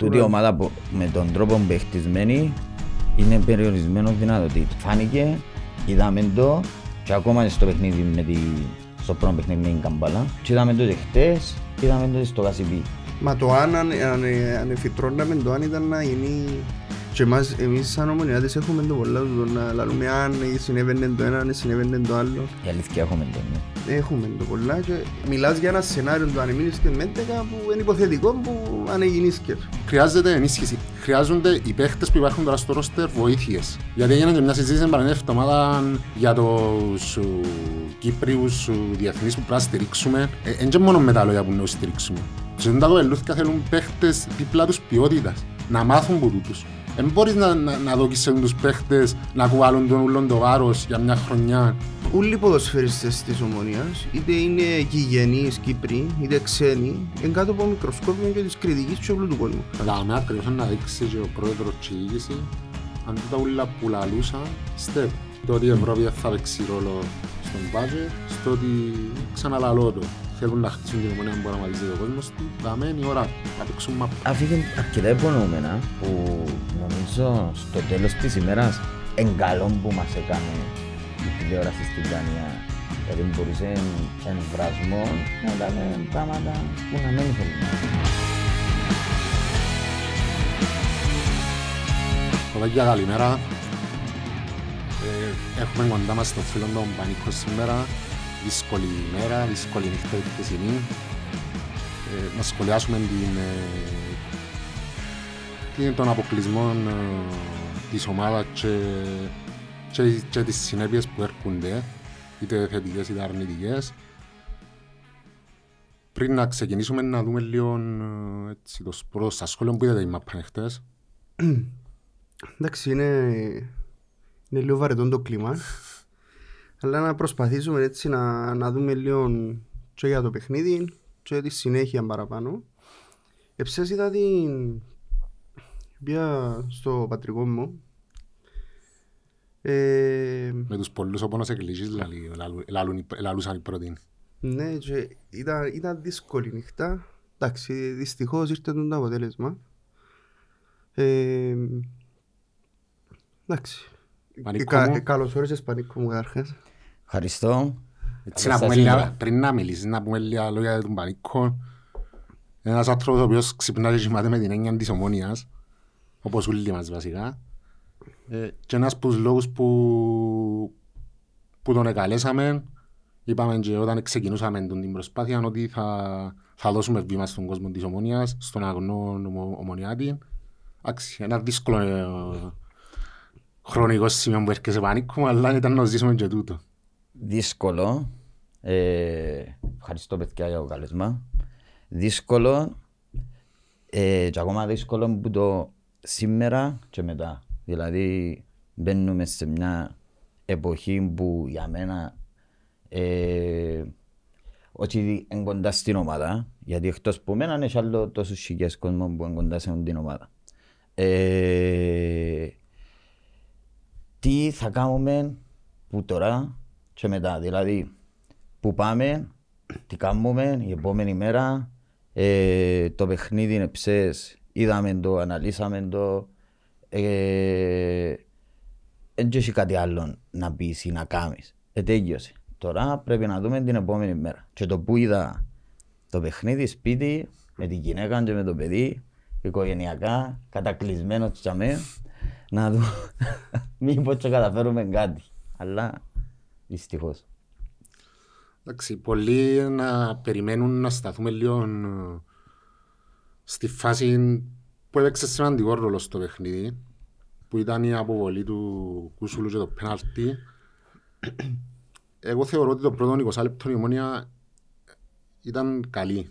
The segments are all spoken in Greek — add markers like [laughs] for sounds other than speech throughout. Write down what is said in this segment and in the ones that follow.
Τούτη η ομάδα που με τον τρόπο που είναι χτισμένη είναι περιορισμένος δυνατοτήτων. Φάνηκε, είδαμε το και ακόμα στο παιχνίδι με τη, στο πρώτο παιχνίδι με την Καμπάλα και είδαμε το και χτες, είδαμε το στο Κασιπί. Μα το αν, αν, αν, αν εφητρώναμε το αν ήταν να γίνει και εμάς, εμείς σαν ομονιάτες έχουμε το πολλά του να λαλούμε αν συνέβαινε το ένα, αν συνέβαινε το άλλο. Η αλήθεια έχουμε το, ναι. Έχουμε το πολλά και μιλάς για ένα σενάριο του αν μείνεις και με 11 που είναι υποθετικό που αν έγινες και. Χρειάζεται ενίσχυση. Χρειάζονται οι παίχτες που υπάρχουν τώρα στο ρόστερ βοήθειες. Γιατί έγινε και μια συζήτηση την παρενέφη εβδομάδα για τους ε, Κύπριους ε, διεθνείς που πρέπει να στηρίξουμε. Δεν και μόνο με τα λόγια που να τους στηρίξουμε. Σε τα λόγια θέλουν παίχτες δίπλα τους ποιότητας. Να μάθουν από τούτους. Δεν μπορείς να, να, να δώσεις σε τους παίχτες να κουβάλουν τον ούλον το βάρος για μια χρονιά. Όλοι οι ποδοσφαιριστές της Ομονίας, είτε είναι γηγενείς Κύπροι, είτε ξένοι, είναι κάτω από μικροσκόπιο και της κριτικής και όλου του κόσμου. Αλλά με ακριβώς να δείξει και ο πρόεδρος και η ηγήση, αν τα ούλα που λαλούσαν, στεπ. Το ότι η Ευρώπη δεν θα παίξει ρόλο στον budget, στο ότι ξαναλαλώ το. Θέλουν να χτίσουν την ομονία που μπορεί να μαζίζει ο κόσμος του, δαμένη ώρα να παίξουν μάπα. Αφήγαν αρκετά υπονοούμενα που νομίζω στο τέλος της ημέρας εν καλό που μας έκανε η τηλεόραση στην Δανία. Δηλαδή μπορούσε εν βρασμό να ήταν πράγματα που να μην ήθελε. Κολέγια καλημέρα. Ε, έχουμε κοντά μας τον φίλο τον Πανίκο σήμερα. Δύσκολη ημέρα, δύσκολη νύχτα η χθεσινή. Ε, να σχολιάσουμε την, ε, την, τον αποκλεισμό ε, της ομάδας και, και, και τις συνέπειες που έρχονται, είτε θετικές είτε αρνητικές. Πριν να ξεκινήσουμε να δούμε λίγο ε, έτσι, το πρώτο στα σχόλια που είδατε η μάπα χτες. [clears throat] Εντάξει, είναι, είναι λίγο βαρετό το κλίμα. Αλλά να προσπαθήσουμε έτσι να, να δούμε λίγο και για το παιχνίδι και τη συνέχεια παραπάνω. Εψές είδα την... Πήγα στο πατρικό μου. Ε, Με τους πολλούς όπως σε κλείσεις λαλεί- λαλού- λαλούν- λαλούσαν οι πρώτοι. ναι, και ήταν, ήταν δύσκολη νύχτα. Εντάξει, δυστυχώς ήρθε το αποτέλεσμα. Ε, εντάξει. Πανίκο Κα- μου. ε, Καλώς όρισες Πανίκο μου καταρχάς. Ευχαριστώ. Έτσι να πούμε Καλώς λίγα, πριν να μιλήσεις, να πούμε λίγα λόγια για τον Πανίκο. Ένας άνθρωπος ο οποίος ξυπνά και κοιμάται με την έννοια της ομόνιας, όπως όλοι μας βασικά. Ε, και ένας από τους λόγους που, που τον εκαλέσαμε, είπαμε και όταν ξεκινούσαμε τον την προσπάθεια ότι θα, θα δώσουμε βήμα στον κόσμο της ομόνιας, στον αγνό ομο- ομονιάτη. Εντάξει, ένα δύσκολο ε, χρονικό σημείο που έρχεσαι Πανίκο, αλλά ήταν να ζήσουμε και τούτο. δύσκολο. Ε, ευχαριστώ παιδιά για το καλέσμα. Δύσκολο ε, και ακόμα δύσκολο που το σήμερα και μετά. Δηλαδή μπαίνουμε σε μια εποχή που για μένα ε, όχι είναι κοντά στην ομάδα, γιατί εκτός που μένα είναι άλλο τόσους χιλιάδες κόσμο που είναι κοντά σε την ομάδα. Ε, τι θα κάνουμε που τώρα και μετά. Δηλαδή, που πάμε, τι κάνουμε η επόμενη μέρα, ε, το παιχνίδι είναι ψες, είδαμε το, αναλύσαμε το. Ε, δεν έχει κάτι άλλο να πεις ή να κάνεις. Ε, τέλειωσε. Τώρα πρέπει να δούμε την επόμενη μέρα. Και το που είδα το παιχνίδι σπίτι, με την γυναίκα και με το παιδί, οικογενειακά, κατακλεισμένο τσαμέ, να δω μήπως και καταφέρουμε κάτι. Αλλά δυστυχώς. Εντάξει, πολλοί να περιμένουν να σταθούμε λίγο ε, στη φάση που έπαιξε σημαντικό ρόλο στο παιχνίδι, που ήταν η αποβολή του Κούσουλου και το πέναλτι. Εγώ θεωρώ ότι το πρώτο 20 λεπτό η ομόνια ήταν καλή.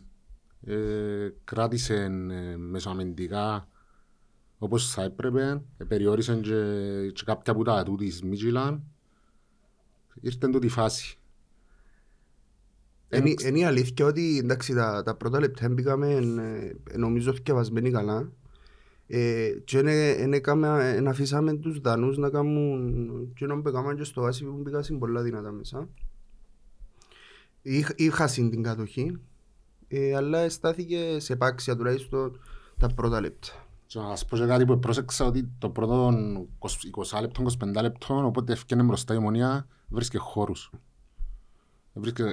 Ε, κράτησε ε, μεσοαμυντικά όπως θα έπρεπε, ε, περιόρισε και, και κάποια που τα ατού της Μίτζιλαν. Ήρθε τούτη η φάση. Είναι είναι η αλήθεια ότι εντάξει, τα, τα πρώτα λεπτά μπήκαμε ε, νομίζω θυκευασμένοι καλά ε, και εν έκαμε- εν αφήσαμε τους Δανούς να κάνουν και να έκαναν και στο βάση που μπήκαν πολλά δυνατά μέσα. Είχ- Είχασαν την κατοχή ε, αλλά στάθηκε σε επάξια τουλάχιστον τα πρώτα λεπτά. Και να σας πω και κάτι που πρόσεξα ότι το πρώτο 20 λεπτό, 25 λεπτό, οπότε έφτιανε μπροστά η ομονία, βρίσκε χώρους. Βρίσκε,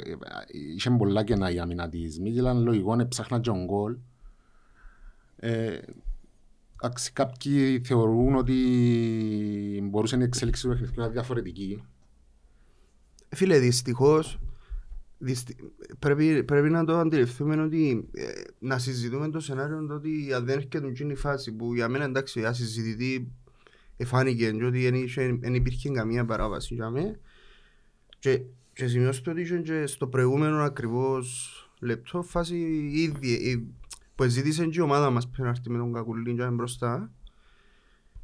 είχε πολλά κενά η άμυνα της Μίτζελαν, λογικό, έψαχνα και ο γκολ. Ε, εντάξει, κάποιοι θεωρούν ότι μπορούσε η εξέλιξη του παιχνιδιού να είναι διαφορετική. Φίλε, δυστυχώς, δυστι... πρέπει, πρέπει να το αντιληφθούμε ότι ε, να συζητούμε το σενάριο ότι αν δεν έρχεται η φάση που για μένα εντάξει, για συζητητή εφάνηκε και ότι δεν είχε- δεν υπήρχε καμία παράβαση για μένα και, και σημειώστε ότι είχε και στο προηγούμενο ακριβώς λεπτό φάση ήδη ε, που ζήτησε και η ομάδα μας πέναρτη με τον Κακουλίν και μπροστά.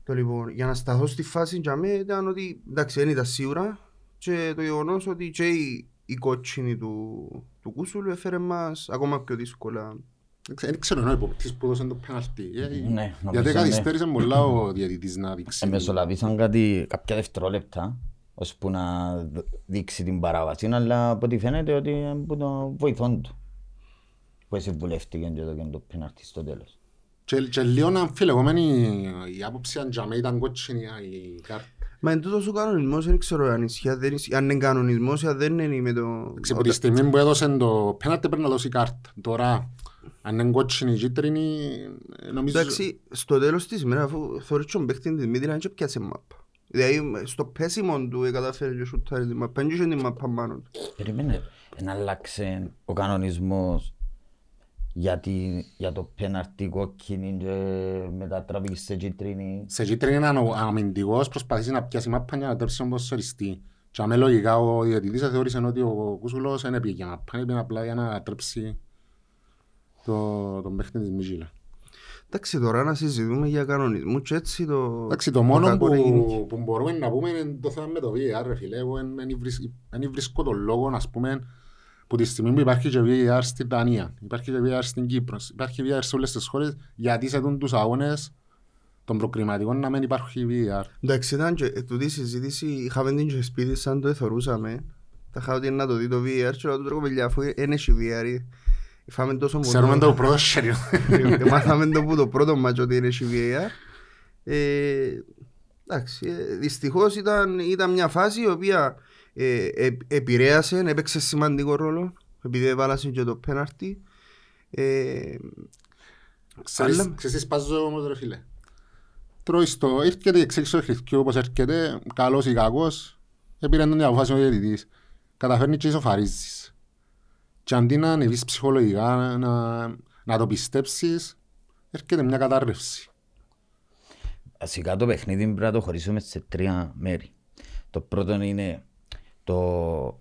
Το λοιπόν, για να σταθώ στη φάση για μένα ήταν ότι εντάξει δεν ήταν σίγουρα. Και το γεγονός ότι και η, η κότσινη του, του Κούσουλου έφερε μας ακόμα πιο δύσκολα. Δεν ξέρω ενώ υποπτής που έδωσε το πέναλτι. Ε, Ναι, νομίζω, Γιατί ναι. καθυστέρησε πολλά ο διαιτητής να δείξει. Εμεσολαβήσαν κάτι, κάποια δευτερόλεπτα ώσπου να δ- δείξει την παράβαση, αλλά από ό,τι φαίνεται ότι είναι από το βοηθόν του που συμβουλεύτηκε και το, και το πέναρτι στο τέλος. Και, και λίγο αμφιλεγόμενη η άποψη αν για μένα ήταν κότσινη η κάρτα. Μα εν τούτος ο κανονισμός δεν ξέρω αν ισχύει, αν δεν ισχύει, αν είναι κανονισμός ή αν δεν είναι με το... Ξέρω, από τη στιγμή που έδωσε το πέναλτι πρέπει να δώσει κάρτα. Τώρα, αν είναι κότσινη ή κίτρινη, ε, νομίζω... Εντάξει, στο τέλος της ημέρας αφού θωρείς τον παίχτη της Μίτριλαν και πιάσε μάπα. Δηλαδή στο πέσιμο του καταφέρει και σουτάρει την μάπα, δεν είχε την μάπα πάνω του. Περίμενε, να αλλάξε ο κανονισμός για, τη, για το πέναρτι κόκκινη και μετατραπεί σε κίτρινη. Σε κίτρινη είναι ο αμυντικός προσπαθήσει να πιάσει μάπα για να τρέψει τον ποσοριστή. Και αμέ λογικά ο διαιτητής θεώρησε ότι ο Κούσουλος δεν πήγε για μάπα, είπε απλά για να τρέψει το, τον παίχτη της Μιζίλα. Εντάξει τώρα να συζητούμε για κανονισμούς και έτσι το... Εντάξει, το μόνο κακό που, δεν γίνει. που μπορούμε να πούμε είναι το θέμα με το VAR, ρε φίλε. Εγώ δεν- δεν βρίσκ- δεν βρίσκω τον λόγο, ας πούμε, που τη στιγμή που υπάρχει και VAR στην Δανία, υπάρχει και VAR στην Κύπρος, υπάρχει VAR σε όλες τις χώρες, γιατί σε τούν τους αγώνες των προκριματικών να μην υπάρχει VAR. Εντάξει ήταν και ε, τούτη η συζήτηση, είχαμε την και σπίτι σαν το εθωρούσαμε. Τα είχα ότι να το δει το VR και να το τρώω παιδιά αφού δεν έχει VR. Φάμε τόσο Ξέρουμε το πρώτο χέρι. Ε, Μάθαμε το που το πρώτο μάτσο ότι είναι έχει VAR. Ε, εντάξει, ε, δυστυχώς ήταν, ήταν μια φάση η οποία ε, ε, επηρέασε, έπαιξε σημαντικό ρόλο επειδή έβαλασε και το πέναρτι. Ε, Ξέρεις Αλλά- ξέρεις τι σπάζω όμως ρε φίλε; Τρώει στο, έρχεται η εξέλιξη του χρηθκιού όπως έρχεται, καλός ή κακός, έπαιρνε τον αποφάση ο διαιτητής. Καταφέρνει και ισοφαρίζεις. Και αντί να ανεβείς ψυχολογικά, να, να το πιστέψεις, έρχεται μια κατάρρευση. Βασικά το παιχνίδι πρέπει να το χωρίσουμε σε τρία μέρη. Το πρώτο είναι το,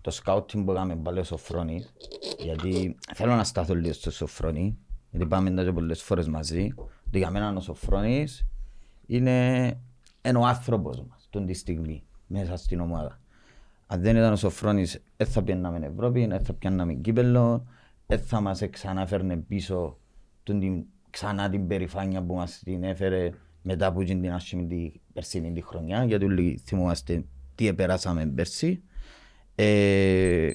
το σκάουτινγκ που έκαμε πάλι ο Σοφρόνης, γιατί θέλω να σταθώ λίγο στο Σοφρόνη, γιατί πάμε τα και πολλές φορές μαζί, ότι για μένα ο Σοφρόνης είναι, είναι ο άνθρωπος μας, τον τη στιγμή, μέσα στην ομάδα. Αν δεν ήταν ο Σοφρόνης, δεν θα πιέναμε Ευρώπη, δεν θα πιάναμε κύπελλο, δεν θα μας ξανάφερνε πίσω τον την, ξανά την περηφάνεια που μας την έφερε μετά από την άσχημη τη περσίνη τη χρονιά, γιατί όλοι θυμόμαστε τι επεράσαμε πέρσι. Ε,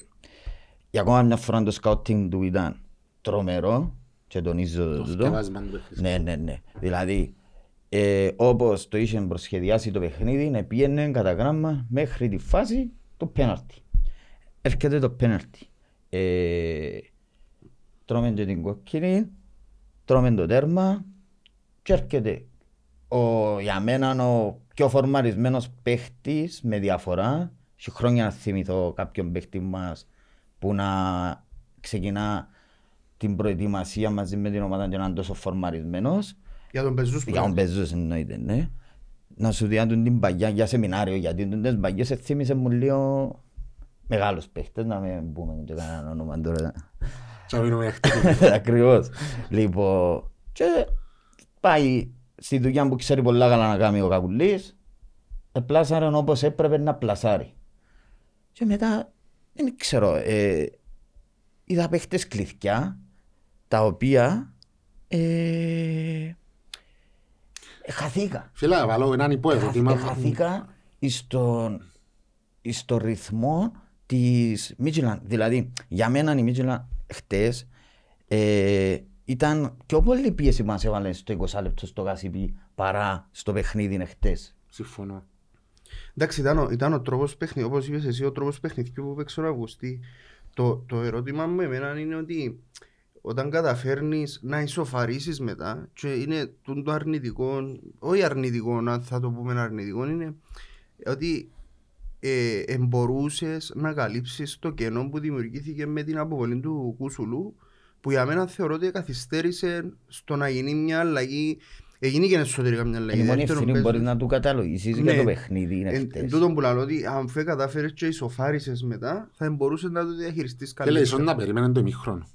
για ακόμα μια φορά το σκάουτινγκ του ήταν τρομερό και τονίζω το τούτο. θκευάσμα του παιχνιδιού. Ναι, ναι, ναι. Δηλαδή, ε, όπως το είχε προσχεδιάσει το παιχνίδι, να πήγαινε κατά γράμμα μέχρι τη φάση του πέναλτι. Έρχεται το πέναλτι. Ε, τρώμε και την κόκκινη, τρώμε το τέρμα και έρχεται ο, για μένα ο πιο φορμαρισμένος παίχτης με διαφορά. Έχει χρόνια να θυμηθώ κάποιον παίχτη μας που να ξεκινά την προετοιμασία μαζί με την ομάδα και να είναι τόσο φορμαρισμένος. για τον πεζούς που Για τον είναι. πεζούς εννοείται, ναι. Να σου διάτουν την παγιά για σεμινάριο, γιατί τις παγιές σε θύμισε μου λίγο μεγάλους παίχτες, να μην πούμε και κανέναν όνομα τώρα. Και να μείνουμε εκτός. Ακριβώς. Λοιπόν, και πάει στη δουλειά που ξέρει πολλά καλά να κάνει ο Κακουλής, επλάσαρε όπως έπρεπε να πλασάρει. Και μετά, δεν ξέρω, ε, είδα παίχτες κλειδιά, τα οποία ε, ε, χαθήκα. Φίλε, να βάλω έναν υποερώτημα. Χαθήκα στον, στο ρυθμό της Μίτσιλαν. Δηλαδή, για μένα η Μίτσιλαν χτες ε, ήταν πιο πολύ πίεση που μας έβαλε στο 20 λεπτό στο Γασιπί παρά στο παιχνίδι εχθές. Συμφωνώ. Εντάξει, ήταν, ο- ήταν ο τρόπος παιχνιδιού, όπως είπες εσύ, ο τρόπος παιχνιδιού που παίξε ο Αυγουστή. Το, το ερώτημα μου εμένα είναι ότι όταν καταφέρνεις να ισοφαρίσεις μετά και είναι τούτο το αρνητικό, όχι αρνητικό, αν θα το πούμε αρνητικό, είναι ότι ε, εμπορούσες να καλύψεις το κενό που δημιουργήθηκε με την αποβολή του Κούσουλου που για μένα θεωρώ ότι καθυστέρησε στο να γίνει μια αλλαγή Έγινε και εσωτερικά μια αλλαγή. Είναι η μόνη Δεύτερον, ευθύνη που παίζουν- μπορείς να του καταλογίσεις Ναι. για το παιχνίδι είναι Εν, εν εχθές. τούτον που λέω ότι αν φε κατάφερες και ισοφάρισες μετά θα μπορούσες να το διαχειριστείς Και λέει, ίσως καλύτερα. να περίμενε το ημίχρονο.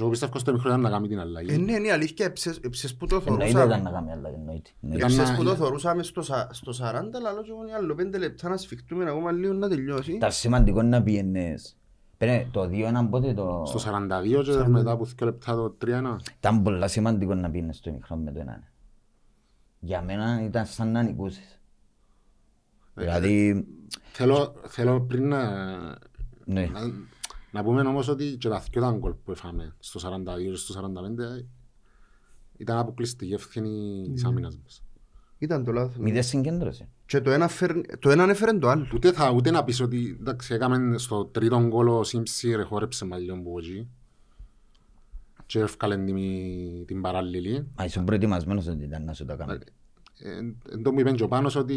Εγώ πιστεύω στο ημίχρονο ήταν να κάνει την αλλαγή. Ε, ναι, είναι αλήθεια, έψες, έψες που το Εννοείται ήταν θωρούσαμε. να κάνει αλλαγή, εννοείται. Ήταν Έψες να- που το θωρούσαμε στο, σα- στο 40, αλλά και εγώ άλλο πέντε λεπτά να σφιχτούμε ακόμα λίγο να τελειώσει. Ήταν σημαντικό να πιένες. Πέρα, το 2-1 πότε το... Στο 42 και μετά από 2 λεπτά το 3-1. Ήταν πολύ σημαντικό να πιένες στο ημιχρόνο με το 1. Για μένα ήταν σαν να νικούσες. Δηλαδή, Θέλω, θέλω πριν να, ναι. να, να πούμε όμως ότι και τα δυο τα γκολ που έφαμε στο 42 και στο 45 ήταν αποκλειστική ευθύνη της άμυνας μας. Ήταν το λάθος. ναι. Μηδέν συγκέντρωση. Και το ένα, φέρν- το ένα έφερε το άλλο. Ούτε, θα, ούτε να πεις ότι εντάξει, έκαμε στο τρίτο γκολ ο Σίμψη ρεχόρεψε μαλλιόν που εκεί και έφκαλε την, την παράλληλη. Μα ήσουν προετοιμασμένος ότι ήταν να σου τα κάνει. Ε, Εν τω μου είπαν και ο Πάνος ότι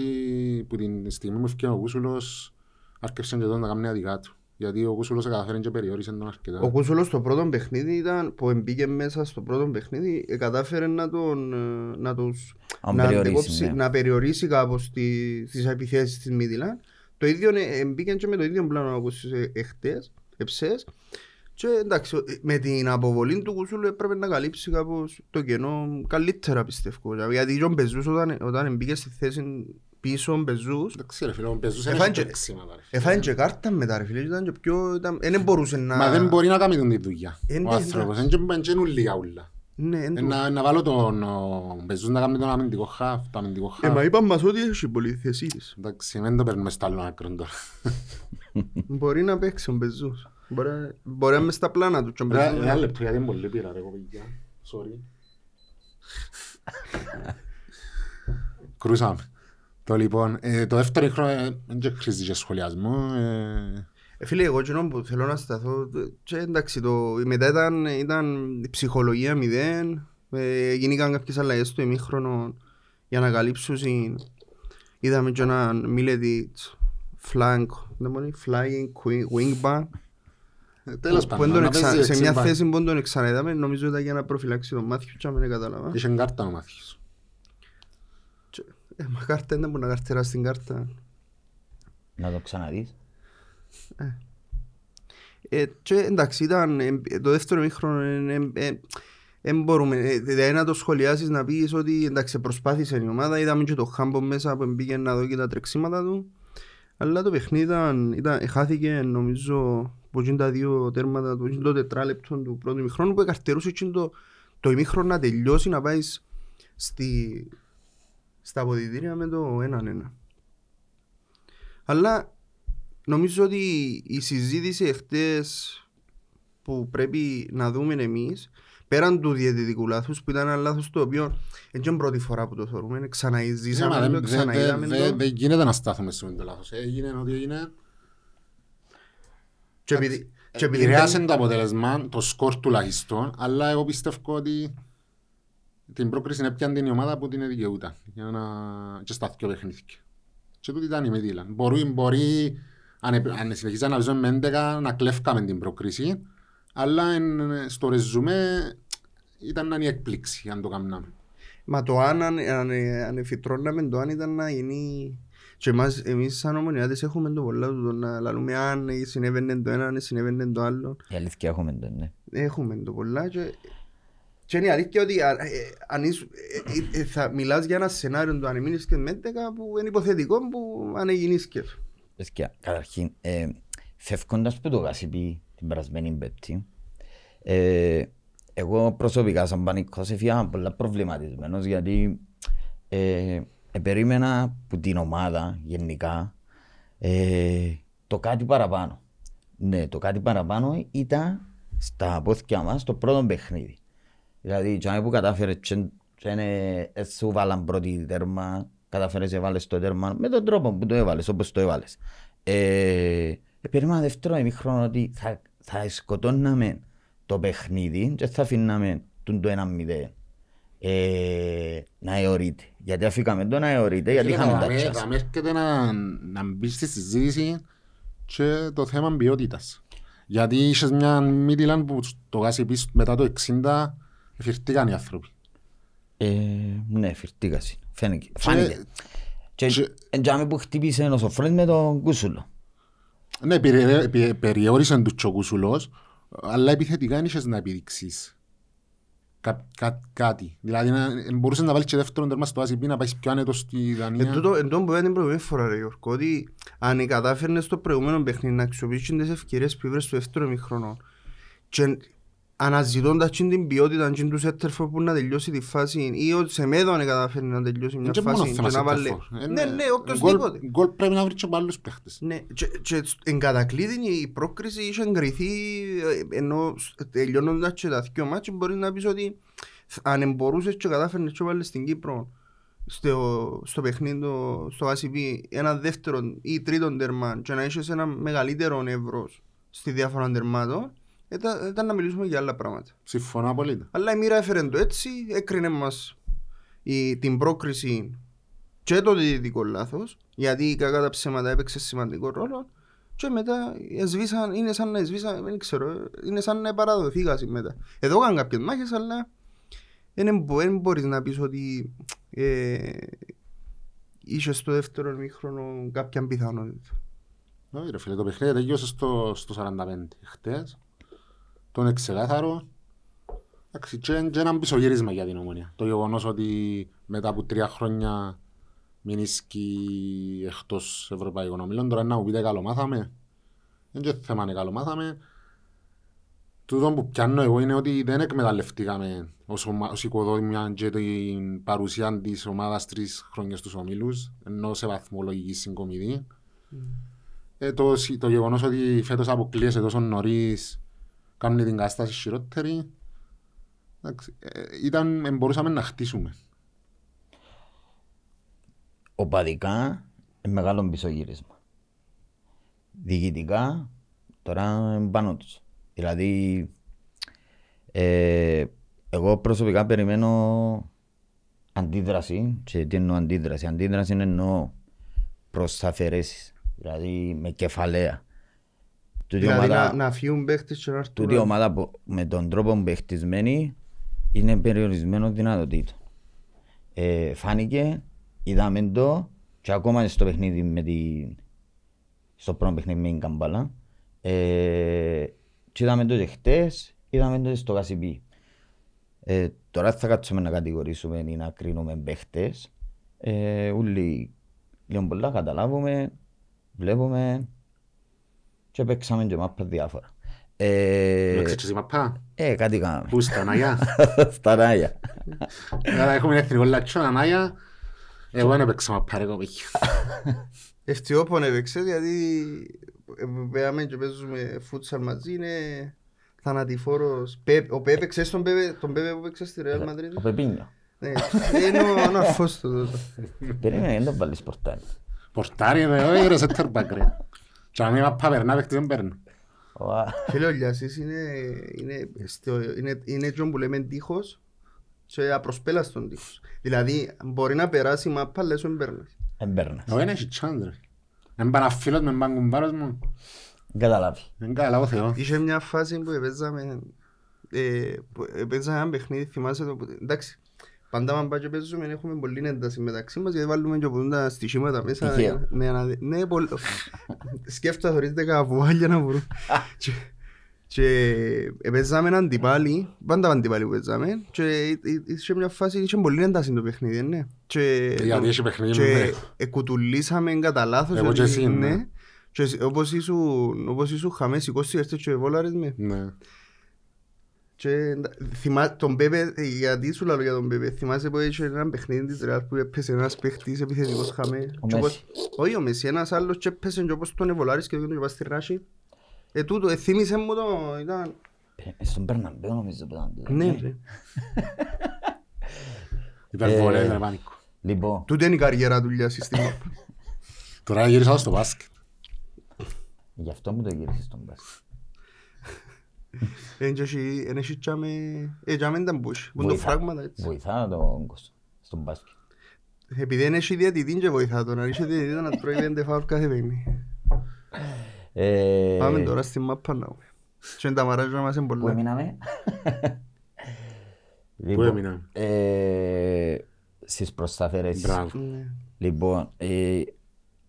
που την στιγμή μου έφυγε ο Κούσουλος άρχισε και τον να κάνει αδικά του. Γιατί ο Κούσουλος καταφέρει και περιόρισε τον αρκετά. Ο Κούσουλος στο πρώτο παιχνίδι ήταν, που μπήκε μέσα στο πρώτο παιχνίδι, ε, κατάφερε να τον, ε, να τους, Αν να, περιορίσει, αντεκόψει- ναι. να περιορίσει κάπως τη, τις επιθέσεις της Μίδηλαν. Το ίδιο ε, ε, μπήκε και με το ίδιο πλάνο να ακούσεις ε, εχθές, εψές. Και εντάξει, ο- ε, με την αποβολή του Κούσουλου έπρεπε να καλύψει κάπως το κενό καλύτερα πιστεύω. Δηλαδή, Γιατί και ο Μπεζούς όταν, όταν μπήκε στη θέση πίσω ο Μπεζούς Εντάξει ρε φίλε, ο Μπεζούς Εφάνε είναι και- τρέξιματα, ρε φίλε. Έφαγε και κάρτα μετά ρε φίλε, ήταν και πιο... Ήταν, δεν μπορούσε να... Μα δεν μπορεί να κάνει τον τη δουλειά Ε, ο ναι, άνθρωπος. εντάξει. Δεν είναι ούλια ούλα. Ναι, εν Ε, το- Να, να βάλω τον ο Μπεζούς να κάνει τον αμυντικό χαφ, το αμυντικό Ε, μα χαφ. είπαν μας ότι έχει πολυθεσίες. Εντάξει, δεν το παίρνουμε στο άλλο άκρο τώρα. Μπορεί να παίξει ο Μπεζούς. Μπορεί, μπορεί να είμαι στα πλάνα του και ο Ρε, Μπεζούς. Ένα λεπτό γιατί είναι πολύ πήρα ρε κοπηγιά. Sorry. [laughs] Κρούσαμε. Το λοιπόν, ε, το δεύτερο χρόνο ε, δεν και χρήζεις και σχολιασμό. ε, Ε, Φίλε, εγώ κοινό που θέλω να σταθώ, και εντάξει, το, μετά ήταν, ήταν η ψυχολογία μηδέν, ε, γίνηκαν κάποιες αλλαγές στο ημίχρονο για να καλύψουν, συν- είδαμε και έναν Μίλετιτς, flank, δεν μπορεί, flying wing- wingback, Τέλος που- που πάντων, δεν τον να εξα- παίζει σε μια εξιμπά. θέση που δεν τον ξαναείδαμε, νομίζω ήταν για να προφυλάξει τον Μάθιου και δεν κατάλαβα. Είχε κάρτα ο Μάθιος. Και- Ε, μα κάρτα δεν μπορεί να καρτεράσει την κάρτα. Να το ξαναδείς. Ε, και εντάξει, ήταν ε, το δεύτερο μήχρονο δεν μπορούμε, ε, δηλαδή να το σχολιάσεις να πεις ότι εντάξει προσπάθησε η ομάδα, είδαμε και το Χάμπο μέσα που μπήκε να δω και τα τρεξίματα του αλλά το παιχνίδι ήταν, ήταν, χάθηκε νομίζω από εκείνα τα δύο τέρματα του το τετράλεπτο του πρώτου ημιχρόνου που εκαρτερούσε εκείνο το, το ημίχρονο να τελειώσει να πάεις στη, στα αποδητήρια με το έναν ένα. Αλλά νομίζω ότι η συζήτηση εχθές που πρέπει να δούμε εμείς πέραν του διαιτητικού λάθους που ήταν ένα λάθος το οποίο δεν είναι πρώτη φορά που το θεωρούμε, Ναι, μα ξαναεζήσαμε δεν- το, δεν- ξαναείδαμε δεν- το Δεν γίνεται να στάθουμε σε αυτό το λάθος. Έγινε ό,τι έγινε. και επειδή, και επειδή Επηρεάσε το αποτέλεσμα, το σκορ τουλάχιστον, αλλά εγώ πιστεύω ότι την πρόκριση είναι πιάνει η ομάδα που την δικαιούταν για να... και στα δυο παιχνίδια. Και τούτη ήταν η Μεδίλα. Μπορεί, μπορεί αν, επ- αν συνεχίζαμε να παίζουμε με 11 να κλέφκαμε την πρόκριση, αλλά εν, στο ρεζουμέ ήταν να είναι η έκπληξη αν το κάναμε. Μα το αν, αν, αν, αν εφητρώναμε το αν ήταν να γίνει και εμάς, εμείς σαν ομονιάτες έχουμε το πολλά του το να λαλούμε αν συνέβαινε το ένα, αν συνέβαινε το άλλο Η αλήθεια έχουμε το, ναι. Έχουμε το πολλά και, και είναι η αλήθεια ότι α- ε, αν είσαι, ε, ε, θα μιλάς για ένα σενάριο του αν μείνεις και με 11 που είναι υποθετικό που αν έγινες και Παιδιά, καταρχήν, ε, φεύγοντας που το γάσιπι την περασμένη πέπτη, ε, εγώ προσωπικά σαν πανικός έφυγα πολλά προβληματισμένος γιατί ε, ε, περίμενα που την ομάδα γενικά ε, το κάτι παραπάνω. Ναι, το κάτι παραπάνω ήταν στα πόθηκια μας το πρώτο παιχνίδι. Δηλαδή, και αν που κατάφερες και και είναι- ε, σου βάλαν πρώτη τέρμα, κατάφερες να βάλεις το τέρμα με τον τρόπο που το έβαλες, όπως το έβαλες. Ε, ε, περίμενα δεύτερο ημίχρονο ότι θα, θα σκοτώναμε το παιχνίδι και θα αφήναμε τον το 1-0 ε, να αιωρείται. Γιατί αφήκαμε το να αιωρείται, γιατί είχαμε τα Θα τσάς. με έρχεται να, να μπεις στη συζήτηση και το θέμα ποιότητας. Γιατί είχες μια Μίτιλαν που το γάσι πίσω μετά το 60 εφηρτήκαν οι άνθρωποι. Ε, ναι, φυρτήκασαι. Φαίνηκε. Φάνηκε. Και και- εντιάμε που χτύπησε ο Σοφρόνης με τον Κούσουλο. Ναι, περι- πε- περιόρισαν τους τσοκούσουλος, αλλά επιθετικά δεν είχες να επιδείξεις κα, κα, κάτι. Δηλαδή να, μπορούσες να βάλεις και δεύτερον τέρμα στο ACB να πάεις πιο άνετος στη Εν Δανία. τούτο- εν τούτο που είπα την προηγούμενη φορά, ρε Γιώργο, ότι αν κατάφερνες στο προηγούμενο παιχνίδι να αξιοποιήσεις τις ευκαιρίες που βρες στο δεύτερο ημίχρονο και αναζητώντας την την ποιότητα και τους σέτερφο που να τελειώσει τη φάση ή ότι σε μέδο αν κατάφερνε να τελειώσει μια Είναι και μόνο φάση θέμα και να βάλει... center for. Ναι, Είναι- ναι, γκολ- οποιοςδήποτε. Γκολ πρέπει να βρει και από άλλους παίχτες. Ναι, και, και εν κατακλείδη η πρόκριση είχε εγκριθεί ε, ενώ σ- τελειώνοντας και τα δυο μάτσια μπορείς να πεις ότι αν μπορούσες και κατάφερνες και βάλεις στην Κύπρο στο, στο παιχνίδι το- στο ACB ένα δεύτερο ή τρίτο τερμά και να είχες ένα μεγαλύτερο εύρος στη διάφορα τερμάτων ήταν, ήταν να μιλήσουμε για άλλα πράγματα. Συμφωνώ απολύτως. Αλλά η μοίρα έφερε το έτσι, έκρινε μας η, την πρόκριση και το διδυτικό λάθος, γιατί κακά τα ψέματα έπαιξε σημαντικό ρόλο και μετά εσβήσαν, είναι σαν να εσβήσαν, δεν ξέρω, είναι σαν να παραδοθήκασαι μετά. Εδώ έκαναν κάποιες μάχες, αλλά δεν μπο- δεν μπορείς να πεις ότι ε, είσαι στο δεύτερο μήχρονο κάποια πιθανότητα. Όχι ρε φίλε, το παιχνίδι τελείωσε στο, στο 45 χτες. Το είναι ξεκάθαρο. Εντάξει, και, και ένα πισωγύρισμα για την ομονία. Το γεγονός ότι μετά από τρία χρόνια μείνισκει εκτός Ευρωπαϊκών Ομίλων. Τώρα να μου πείτε καλομάθαμε. Δεν είναι θέμα είναι καλομάθαμε. Τούτο που πιάνω εγώ είναι ότι δεν εκμεταλλευτήκαμε ως, ομα, ως οικοδόμια και την παρουσία της ομάδας τρεις χρόνια στους ομίλους, ενώ σε βαθμολογική συγκομιδή. Ε, το, σι- το γεγονός ότι φέτος αποκλείεσαι τόσο νωρίς κάνουν την κατάσταση χειρότερη εντάξει, ε, ήταν, ε, μπορούσαμε να χτίσουμε. Οπαδικά, είναι μεγάλο πισωγύρισμα. Διοικητικά, τώρα είναι πάνω τους. Δηλαδή, ε, εγώ προσωπικά περιμένω αντίδραση. Και τι εννοώ αντίδραση. Αντίδραση είναι εννοώ προς αφαιρέσεις. Δηλαδή, με κεφαλαία. Τούτη Δηλαδή ομάδα- να, να φύγουν παίχτες και να έρθουν Τούτη η ομάδα που, με τον τρόπο που είναι χτισμένη είναι περιορισμένος δυνατοτήτων. Ε, φάνηκε, είδαμε το και ακόμα και στο παιχνίδι με την... στο πρώτο παιχνίδι με την Καμπάλα. Ε, και είδαμε το και χτες, είδαμε το και στο Κασιπί. Ε, τώρα θα κάτσουμε να κατηγορήσουμε ή να κρίνουμε παίχτες. Ε, όλοι λίγο πολλά καταλάβουμε, βλέπουμε και παίξαμε και μάπα διάφορα. Ε, Παίξες και εσύ μαπά, ε, κάτι κάναμε. πού στα Ναγιά. [laughs] Στα Νάγια. Άρα έχουμε εθνικό λατσό, Ανάγια. Εγώ δεν έπαιξα μαπά ρε κοπέκι. [laughs] Ευτυχόπον έπαιξε γιατί ε, πήγαμε και παίζουμε φούτσαλ μαζί είναι θανατηφόρος. Πέ- Ο Πέπε, ξέρεις τον Πέπε, τον Πέπε που παίξες στη Ρεάλ Μαδρίτη. Ο Πεπίνιο. Ναι, είναι ο- ο αρφός του τότε. Περίμενε, δεν τον βάλεις πορτάρι. Πορτάρι ρε, όχι ρε, σέτερ μπακ ρε. Και αν είμαι μαπά περνά, παίχτης δεν παίρνω. Ωα. Φίλε ο Λιάσης είναι, είναι, στο, είναι, είναι τζον που λέμε τείχος και απροσπέλαστον τείχος. Δηλαδή μπορεί να περάσει η μάπα αλλά σου εμπέρνας. Δεν παίρνας. Εγώ δεν έχει τσάντ ρε. Δεν πάνε φίλος με μπαν κουμπάρος μου. Δεν καταλάβει. Δεν καλά, ο Θεός. Είχε μια φάση που παίζαμε, ε, που παίζαμε ένα παιχνίδι, θυμάσαι το που, εντάξει, πάντα αν πάει και παίζουμε έχουμε πολλή ένταση μεταξύ μας γιατί βάλουμε και από τα στοιχήματα μέσα. Τυχαίο. Με ανα... Ναι, πολύ... σκέφτα θωρείς δέκα βουάλια να μπορούν. και, και παίζαμε έναν αντιπάλι, πάντα αντιπάλι που παίζαμε και εί- εί- είχε μια φάση, είχε πολλή ένταση το παιχνίδι, ναι. Και, Γιατί έχει παιχνίδι και με ναι. εκουτουλήσαμε κατά λάθος Εγώ και ότι- εσύ, ναι. ναι. Και εσύ- όπως ήσουν, όπως ήσουν χαμές, σηκώσαι έρθες και βόλαρες με. Ναι. Και εντα- θυμά, τον Πέπε, ε, γιατί σου λέω για τον Πέπε, θυμάσαι που είχε ένα παιχνίδι της Ρεάλ που έπαιζε ένας παίχτης επιθετικός χαμέ. Ο Και όπως- Μέση. Όχι ο Μέση, ένας άλλος και έπαιζε και όπως τον εβολάρεις και τον και πάει στη ράση. Ε, τούτο, ε, θύμισε μου το, ήταν... Ε, Στον Περναμπέο νομίζω που ήταν. τότε, Ναι, ναι. ρε. Υπερβολές Ε, με πανικό. Λοιπόν, Τούτη είναι η καριέρα του Λιάση στην ΜΑΠ. Τώρα γύρισα στο μπάσκετ. γι' αυτό μου το γύρισε στον μπάσκετ. [laughs] Εν και έχει- εν έχει τσάμε... Ε, τσάμε ήταν που έχει. Που είναι το Βοηθά- φράγματα έτσι. Βοηθά τον Κώστα στον μπάσκετ. Επειδή δεν έχει διατητή και βοηθά τον. Αν είχε διατητή να τρώει πέντε φάουλ κάθε παιχνίδι. Ε, Πάμε τώρα στην μάπα να δούμε. Και τα μαράζια μας είναι Πού πολλά. έμειναμε; Πού Λοιπόν, έμεινα. ε, Στις προσταφερές. Μπράβο. Ναι. Λοιπόν, ε,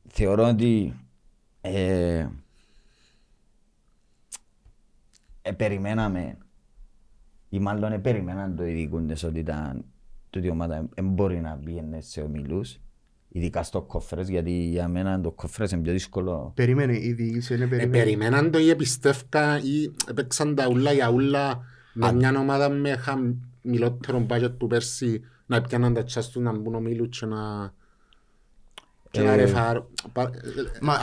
θεωρώ ότι ε, ε, περιμέναμε. Ή μάλλον ε, περιμέναν το οι διοικούντες ότι ήταν τούτη η ομάδα δεν μπορεί να πήγαινε σε ομίλους ειδικά στο κόφρες γιατί για μένα το κόφρες είναι πιο δύσκολο. Περίμενε, η διοίκηση είναι Ε, περίμενε. Περιμέναν το ή επιστεύκα ή έπαιξαν τα ούλα για ούλα με μια ομάδα με χαμηλότερο budget που πέρσι να πιάναν τα τσάς τους να μπουν ομίλους και να... και να Ε, ρεφάρ... πα- Μα,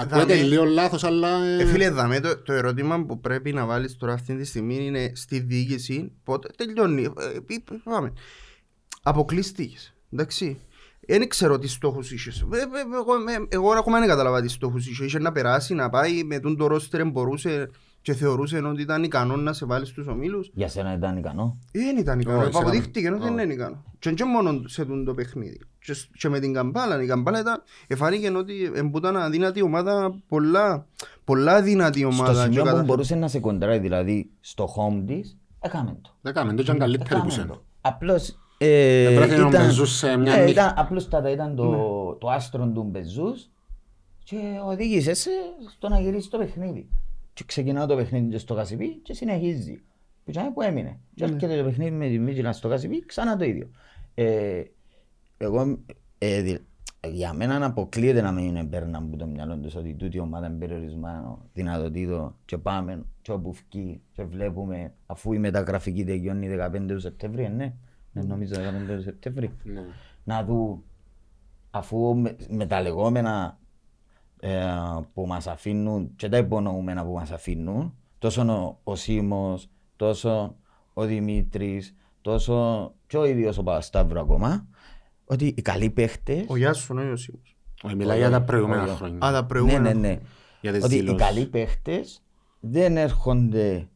Ακούγεται δάμε- λίγο λάθος αλλά... ε, Ε, φίλε, δάμε, το, το ερώτημα που πρέπει να βάλεις τώρα αυτή τη στιγμή είναι στη διοίκηση πότε τελειώνει. Ε, πι- πι- πάμε. Αποκλείστηκες. Εντάξει. Δεν ξέρω τι στόχους είχες. Ε, ε, Εγώ, ε, εγώ ακόμα δεν κατάλαβα τι στόχους είχες. Είχε να περάσει, να πάει με τον το ρόστερ μπορούσε και θεωρούσε ότι ήταν ικανό να σε βάλει στους ομίλους. για σένα ήταν ικανό Ε, Δεν ήταν ικανό. Όχι, Oh, Αποδείχτηκε ότι όχι. δεν είναι ικανό. Και όχι μόνο σε τούτο το παιχνίδι. Και, σ- και με την Καμπάλα. Η Καμπάλα ήταν, εφάνηκε ότι ήταν αδύνατη ομάδα, πολλά, πολλά αδύνατη στο ομάδα. σημείο και που κατα- μπορούσε να σε κοντράει δηλαδή στο home της έκαμε το Δεν κάνουμε, το ήταν καλύτερη που Έκαμε σένα. το. Απλώς ε, Έπρεπε να ήταν, μπεζούς σε μια ναι, νύχτα. ήταν απλούστατα ήταν το, το άστρο του Μπεζούς και οδήγησες σε στο να γυρίσεις το παιχνίδι. Και ξεκινά το παιχνίδι και στο Κασιπί και συνεχίζει. Που ήταν που έμεινε. Και έρχεται το παιχνίδι με τη Μίτζιλα στο Κασιπί, ξανά το ίδιο. Ε, εγώ, ε, δη- για μένα αποκλείεται να μην είναι πέρνα από το μυαλό τους ότι τούτη η ομάδα είναι περιορισμένο δυνατοτήτων και πάμε και όπου φκεί και βλέπουμε αφού η μεταγραφική τελειώνει 15 του Σεπτέμβρη, ναι, ναι, νομίζω 15 του Σεπτέμβρη Ναι. να δουν αφού με, με τα λεγόμενα ε, που μας αφήνουν και τα υπονοούμενα που μας αφήνουν τόσο ο, ο Σίμος, τόσο ο Δημήτρης, τόσο και ο ίδιος ο Παπασταύρου ακόμα ότι οι καλοί παίχτες Ο Γιάσον, όχι ο Σίμος. Όχι, Μιλάει για τα προηγούμενα Όχι. χρόνια. Α, τα ναι, προηγούμενα. ναι, ναι. Για τις Ότι οι δηλώσεις. καλοί παίχτες δεν έρχονται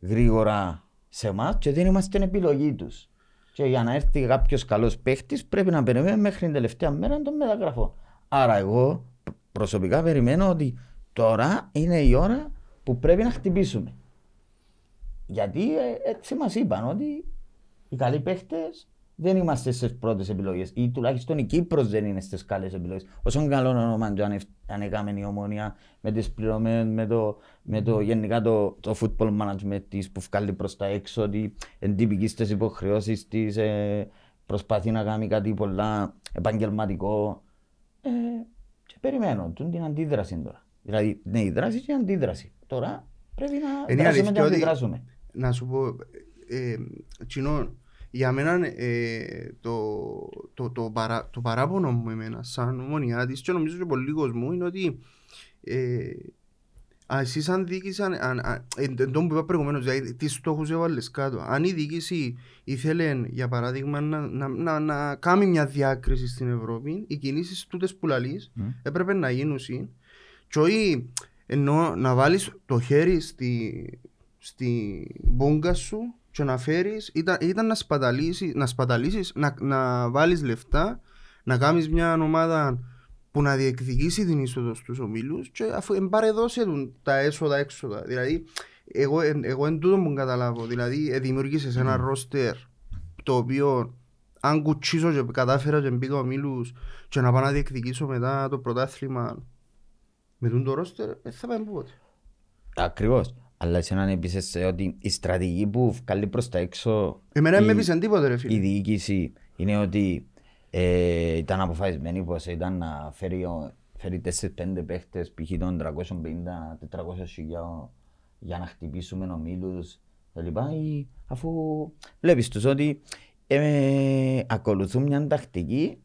γρήγορα σε εμάς και δεν είμαστε την επιλογή τους. Και για να έρθει κάποιος καλός παίχτης πρέπει να περιμένουμε μέχρι την τελευταία μέρα των μεταγραφών. Άρα, εγώ προσωπικά περιμένω ότι τώρα είναι η ώρα που πρέπει να χτυπήσουμε. Γιατί ε, έτσι μας είπαν ότι οι καλοί παίχτες δεν είμαστε στις πρώτες επιλογές. Ή τουλάχιστον η Κύπρος δεν είναι στις καλές επιλογές. Όσο καλό όνομα και αν, ευ- αν έκαμε η ομονία με τις πληρωμές, με το, με το γενικά το, το football management της που βγάλει προς τα έξω, ότι εντυπική στι υποχρεώσεις της, ε, προσπαθεί να κάνει κάτι πολλά επαγγελματικό. Ε, και περιμένω τούν την αντίδραση τώρα. Δηλαδή, ναι, η δράση και η αντίδραση. Τώρα πρέπει να Είναι η δράσουμε και αλήθεια να ότι- αντιδράσουμε. Να σου πω, ε, Τσινό, για μένα ε, το, το, το, παρά, το παράπονο μου εμένα σαν ομονιάτης και νομίζω και πολλοί κόσμου είναι ότι ε, α, εσείς αν διοίκηση, αν, αν, αν, εν, εν τω που είπα προηγουμένως, δηλαδή τι στόχους έβαλες κάτω. Αν η διοίκηση ήθελε, για παράδειγμα, να, να, να, να κάνει μια διάκριση στην Ευρώπη, οι κινήσεις τούτες που λαλείς Μμ. έπρεπε να γίνουν συν και όχι ενώ να βάλεις το χέρι στη, στη μπόγκα σου και να φέρεις ήταν, ήταν να σπαταλήσεις, να, σπαταλήσεις να, να βάλεις λεφτά να κάνεις μια ομάδα που να διεκδικήσει την είσοδος στους ομίλους και αφού εμπαρεδώσε του τα έσοδα έξοδα δηλαδή εγώ, εν- εγώ εν τούτο που καταλάβω δηλαδή ε, δημιούργησες ένα ρόστερ το οποίο αν κουτσίσω και κατάφερα και μπήκα ομίλους και να πάω να διεκδικήσω μετά το πρωτάθλημα με τον το ρόστερ, δεν θα πάμε πότε. Ακριβώς. Αλλά εσένα επίσης ε, ότι η στρατηγική που βγάλει προς τα έξω Εμένα δεν με η- έπεισε τίποτε ρε η φίλε. διοίκηση είναι ότι ε, ήταν αποφασισμένη πως ήταν να φέρει, ο- φέρει 4-5 παίχτες π.χ. των 350-400 χιλιάδων για να χτυπήσουμε ομίλους κλπ. Ή Αφού βλέπεις τους ότι ε, ακολουθούν μια τακτική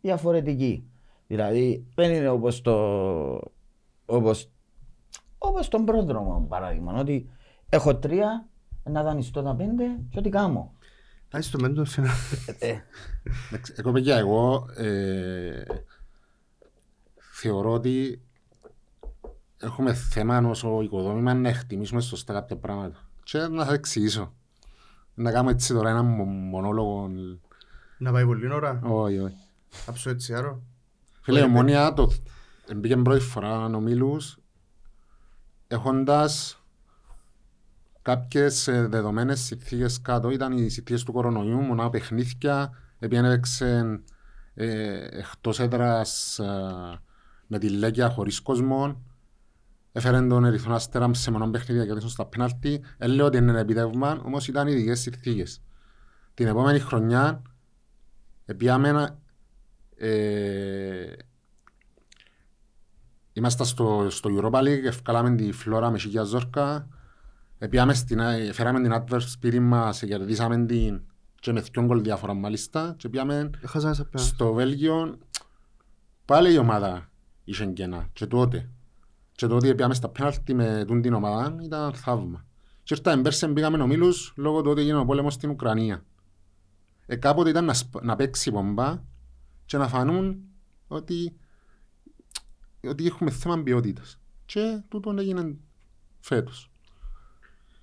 διαφορετική. Δηλαδή δεν είναι όπως το όπως, όπως τον πρόδρομο παράδειγμα ότι έχω τρία να δανειστώ τα πέντε και ό,τι κάνω. Άι στο μέντο σε ένα... Ε, Εντάξει, Εγώ παιδιά, εγώ ε, θεωρώ ότι έχουμε θέμα όσο οικοδόμημα να εκτιμήσουμε σωστά κάποια πράγματα. Και να σας εξηγήσω. Να κάνω έτσι τώρα ένα μο- μονόλογο. Να πάει πολύ ώρα. Όχι, όχι. Άψω έτσι άρο. Φίλε, η Όχι, ομόνια το μπήκε πρώτη φορά νομίλους έχοντας κάποιες ε, δεδομένες συνθήκες κάτω. Ήταν οι συνθήκες του κορονοϊού, μονά παιχνίδια, επειδή έπαιξε ε, εκτός έδρας ε, με τη Λέγκια χωρίς κόσμο. Έφερε τον Ερυθρό Αστέρα σε μονό παιχνίδια και κερδίσουν στα πέναλτι. Ε, λέω ότι είναι ένα επίτευγμα, όμως ήταν ειδικές συνθήκες. Την επόμενη χρονιά Επιάμε ε, Είμαστε στο, στο Europa League, ευκάλαμε τη Φλόρα με Σιγιά Ζόρκα. Επιάμε στην, ε, φέραμε την Adverb σπίτι μας, κερδίσαμε την και με δυο γκολ διαφορά μάλιστα. Και πιάμε Έχασα σε πέρα. στο Βέλγιο, πάλι η ομάδα είχε κενά. Και τότε. Και τότε πιάμε στα πέναλτι με τούν την ομάδα, ήταν θαύμα. Και ήρθαμε πέρσι πήγαμε ομίλους λόγω του ότι έγινε ο πόλεμος στην Ουκρανία. Ε, κάποτε ήταν να, σπ- να παίξει μπομπά και να φανούν ότι, ότι έχουμε θέμα ποιότητας. Και τούτο έγινε φέτος.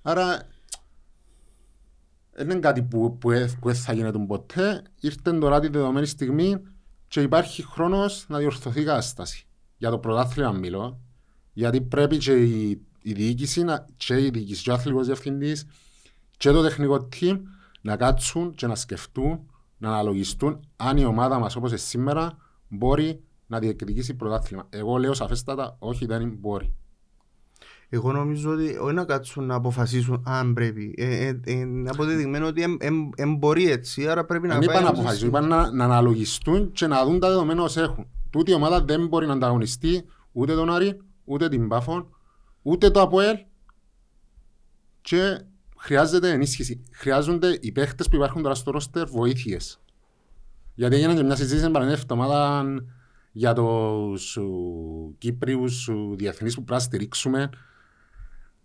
Άρα δεν είναι κάτι που, που, ε- που δεν θα γίνεται ποτέ. Ήρθε τώρα τη δεδομένη στιγμή και υπάρχει χρόνος να διορθωθεί η κατάσταση. Για το πρωτάθλημα μιλώ. Γιατί πρέπει και η, η διοίκηση, να- και η διοίκηση, και ο αθλητικός διευθυντής και το τεχνικό team να κάτσουν και να σκεφτούν, να αναλογιστούν αν η ομάδα μας όπως είναι σήμερα μπορεί να διεκδικήσει πρωτάθλημα. Εγώ λέω σαφέστατα όχι δεν μπορεί. Εγώ νομίζω ότι όχι να κάτσουν να αποφασίσουν αν πρέπει. Ε, ε, ε, είναι αποδεδειγμένο ότι δεν μπορεί έτσι, άρα πρέπει να Δεν πάει... είπα να να αποφασίσουν, συζητήσει. είπα να, να αναλογιστούν και να δουν τα δεδομένα ως έχουν. Τούτη η ομάδα δεν μπορεί να ανταγωνιστεί ούτε τον Άρη, ούτε την Πάφον, ούτε το ΑΠΟΕΛ και χρειάζεται ενίσχυση. Χρειάζονται οι παίχτες που υπάρχουν τώρα στο ρόστερ βοήθειες. Γιατί έγινε και μια συζήτηση την παρενέφη εβδομάδα για τους ου, Κύπριους ου, διεθνείς που πρέπει να στηρίξουμε.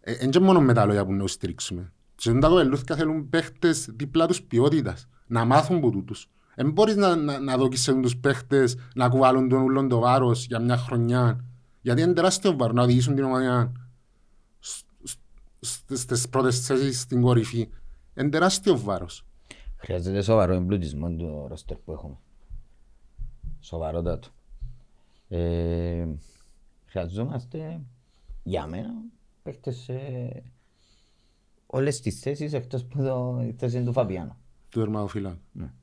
Δεν και μόνο με τα λόγια που να τους στηρίξουμε. Σε τα κοπελούθηκα θέλουν παίχτες δίπλα τους ποιότητας. Να μάθουν από τούτους. Δεν μπορείς να, να, να δοκίσουν τους παίχτες να κουβάλουν τον ούλον το βάρος για μια χρονιά. Γιατί είναι τεράστιο βάρος να οδηγήσουν την ομάδα σ- σ- σ- στις πρώτες θέσεις στην κορυφή. Είναι τεράστιο βάρος. Χρειάζεται σοβαρό εμπλουτισμό του ρόστερ που έχουμε. Σοβαρότατο. Ε, χρειαζόμαστε, για μένα, παίχτες σε όλες τις θέσεις εκτός που το, η θέση του Φαπιάνο. Του τερματοφύλακα.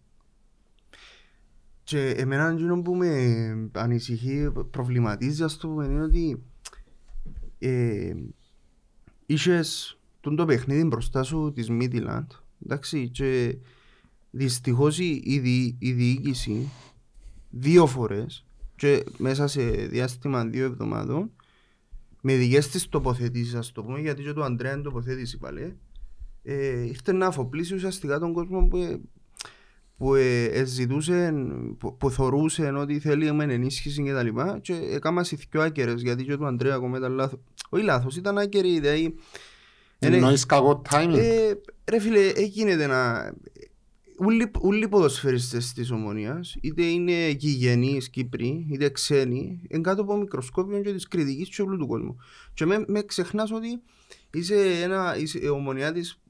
Και εμένα εκείνο που με ανησυχεί, προβληματίζει ας το πούμε είναι ότι ε, είχες τον το παιχνίδι μπροστά σου της Midland εντάξει και δυστυχώς η, η, δι- η διοίκηση δύο φορές και μέσα σε διάστημα δύο εβδομάδων με δικές της τοποθετήσεις ας το πούμε γιατί και το Αντρέα είναι τοποθέτηση πάλι ε, ήρθε να αφοπλίσει ουσιαστικά τον κόσμο που, ε, που ε, ε, ζητούσε, που, που θωρούσε ότι θέλει με ενίσχυση και τα λοιπά και έκανα σε δυο άκερες γιατί και του Αντρέα ακόμα ήταν λάθος. Όχι λάθος, ήταν άκερη η ιδέα. Είναι- Εννοείς κακό timing; Ε, ρε φίλε, ε, γίνεται να... Ούλοι, ούλοι ποδοσφαιριστές της Ομονίας, είτε είναι γηγενείς Κύπροι, είτε ξένοι, είναι κάτω από μικροσκόπιο και της κριτικής και όλου του κόσμου. Και με, με ξεχνάς ότι είσαι, ένα, είσαι η Ομονιά της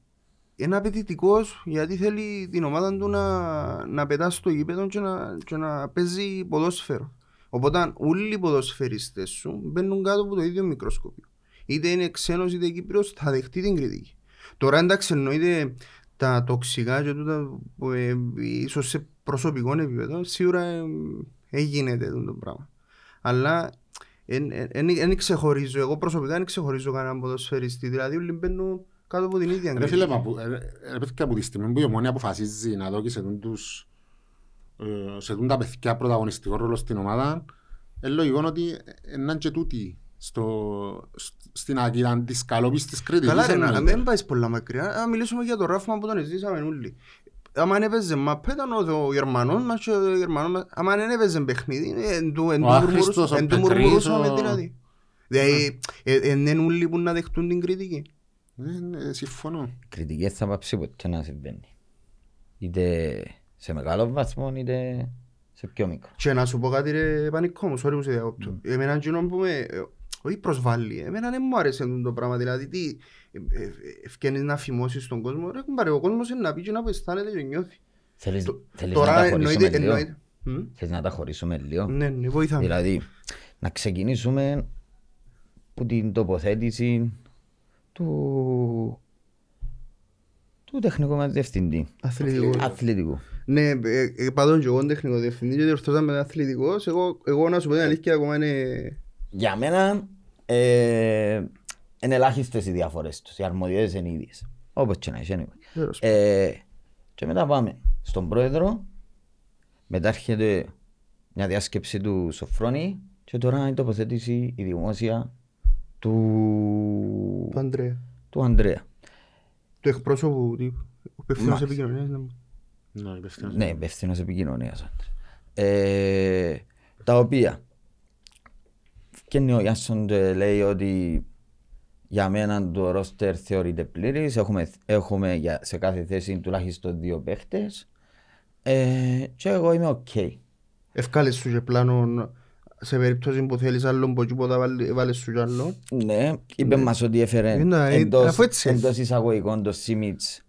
είναι απαιτητικός γιατί θέλει την ομάδα του να, να πετά στο γήπεδο και να, και να παίζει ποδόσφαιρο. Οπότε όλοι οι ποδοσφαιριστές σου μπαίνουν κάτω από το ίδιο μικροσκόπιο. Είτε είναι ξένος είτε Κύπριος θα δεχτεί την κριτική. Τώρα εντάξει εννοείται τα τοξικά και τούτα που ε, ίσως σε προσωπικό επίπεδο σίγουρα ε, ε, γίνεται αυτό το πράγμα. Αλλά δεν ξεχωρίζω, εγώ προσωπικά δεν ξεχωρίζω κανέναν ποδοσφαιριστή. Δηλαδή όλοι μπαίνουν κάτω από την ίδια Ρε κριτική. φίλε, μα που- ε, ρε παιδιά, από τη στιγμή που η Ομόνια αποφασίζει να δώσει σε τούν τους ε, σε τούν τα παιδιά πρωταγωνιστικό ρόλο στην ομάδα, είναι λογικό ότι είναι και τούτοι στο, σ- στην ακυράν της καλόπιστης κριτικής. Καλά ρε, να εννοείται. μην πάεις πολλά μακριά, να μιλήσουμε για το ράφμα που τον ζήσαμε όλοι. Άμα δεν έπαιζε μαπά ήταν ο- ο Γερμανός μας και ο Γερμανός μας. Άμα δεν έπαιζε παιχνίδι, ε, εν του- εν του Ο Άχρηστος, μουρμουρούσαμε- ο εν του Πετρής, μουρμουρούσαμε ο- δηλαδή. Δηλαδή, ε, ε, εν είναι όλοι που να δεχτούν την κριτική. Ε, ε, Συμφωνώ. κριτική θα πάψει ποτέ να συμβαίνει. Είτε σε μεγάλο βαθμό είτε σε πιο μικρό. Και να σου πω κάτι ρε πανικό μου, sorry που σε διακόπτω. Εμένα εκείνο που με, ε, όχι προσβάλλει, εμένα δεν μου άρεσε αυτό το πράγμα. Δηλαδή τι, ε, ε, ευκαινείς να φημώσεις τον κόσμο, ρε κουμπάρε, ο κόσμος είναι να πει και να που αισθάνεται και νιώθει. Θέλεις, Το- θέλεις Τώρα να τα εννοείται, χωρίσουμε λίγο; εννοείται. Μμ. Θέλεις να τα χωρίσουμε λίγο; Ναι, ναι, βοηθάμε. Δηλαδή, να ξεκινήσουμε από την τοποθέτηση του, του τεχνικού μας διευθυντή. Αθλητικό. Αθλητικού. Ναι, ε, ε, πάντων και εγώ τεχνικό διευθυντή και διορθώσαμε με αθλητικός. Εγώ, εγώ να σου πω την αλήθεια ακόμα είναι... Για μένα, ε, είναι ελάχιστες οι διαφορές τους. Οι αρμοδιότητες είναι ίδιες. Όπως και να έχει. anyway. Τέλος Ε, και μετά πάμε στον πρόεδρο. Μετά έρχεται μια διάσκεψη του Σοφρόνη. Και τώρα η τοποθέτηση, η δημόσια του, Του Ανδρέα. του Ανδρέα. Του εκπρόσωπου τύπου. Ο υπεύθυνος Μάλιστα. επικοινωνίας. ναι. Ναι, υπεύθυνος. Ναι, υπεύθυνος επικοινωνίας. Ε, τα οποία και ο Γιάνσον και λέει ότι για μένα το ρόστερ θεωρείται πλήρης. Έχουμε, έχουμε για, σε κάθε θέση τουλάχιστον δύο παίχτες. Ε, και εγώ είμαι οκ. Ευκάλες σου και πλάνο σε περίπτωση που θέλεις άλλον από εκεί που θα βάλει- βάλεις σου κι άλλο. Ναι, είπε μας ότι έφερε Ναι, ε, εντός, αφού έτσι. εντός εισαγωγικών το Σίμιτς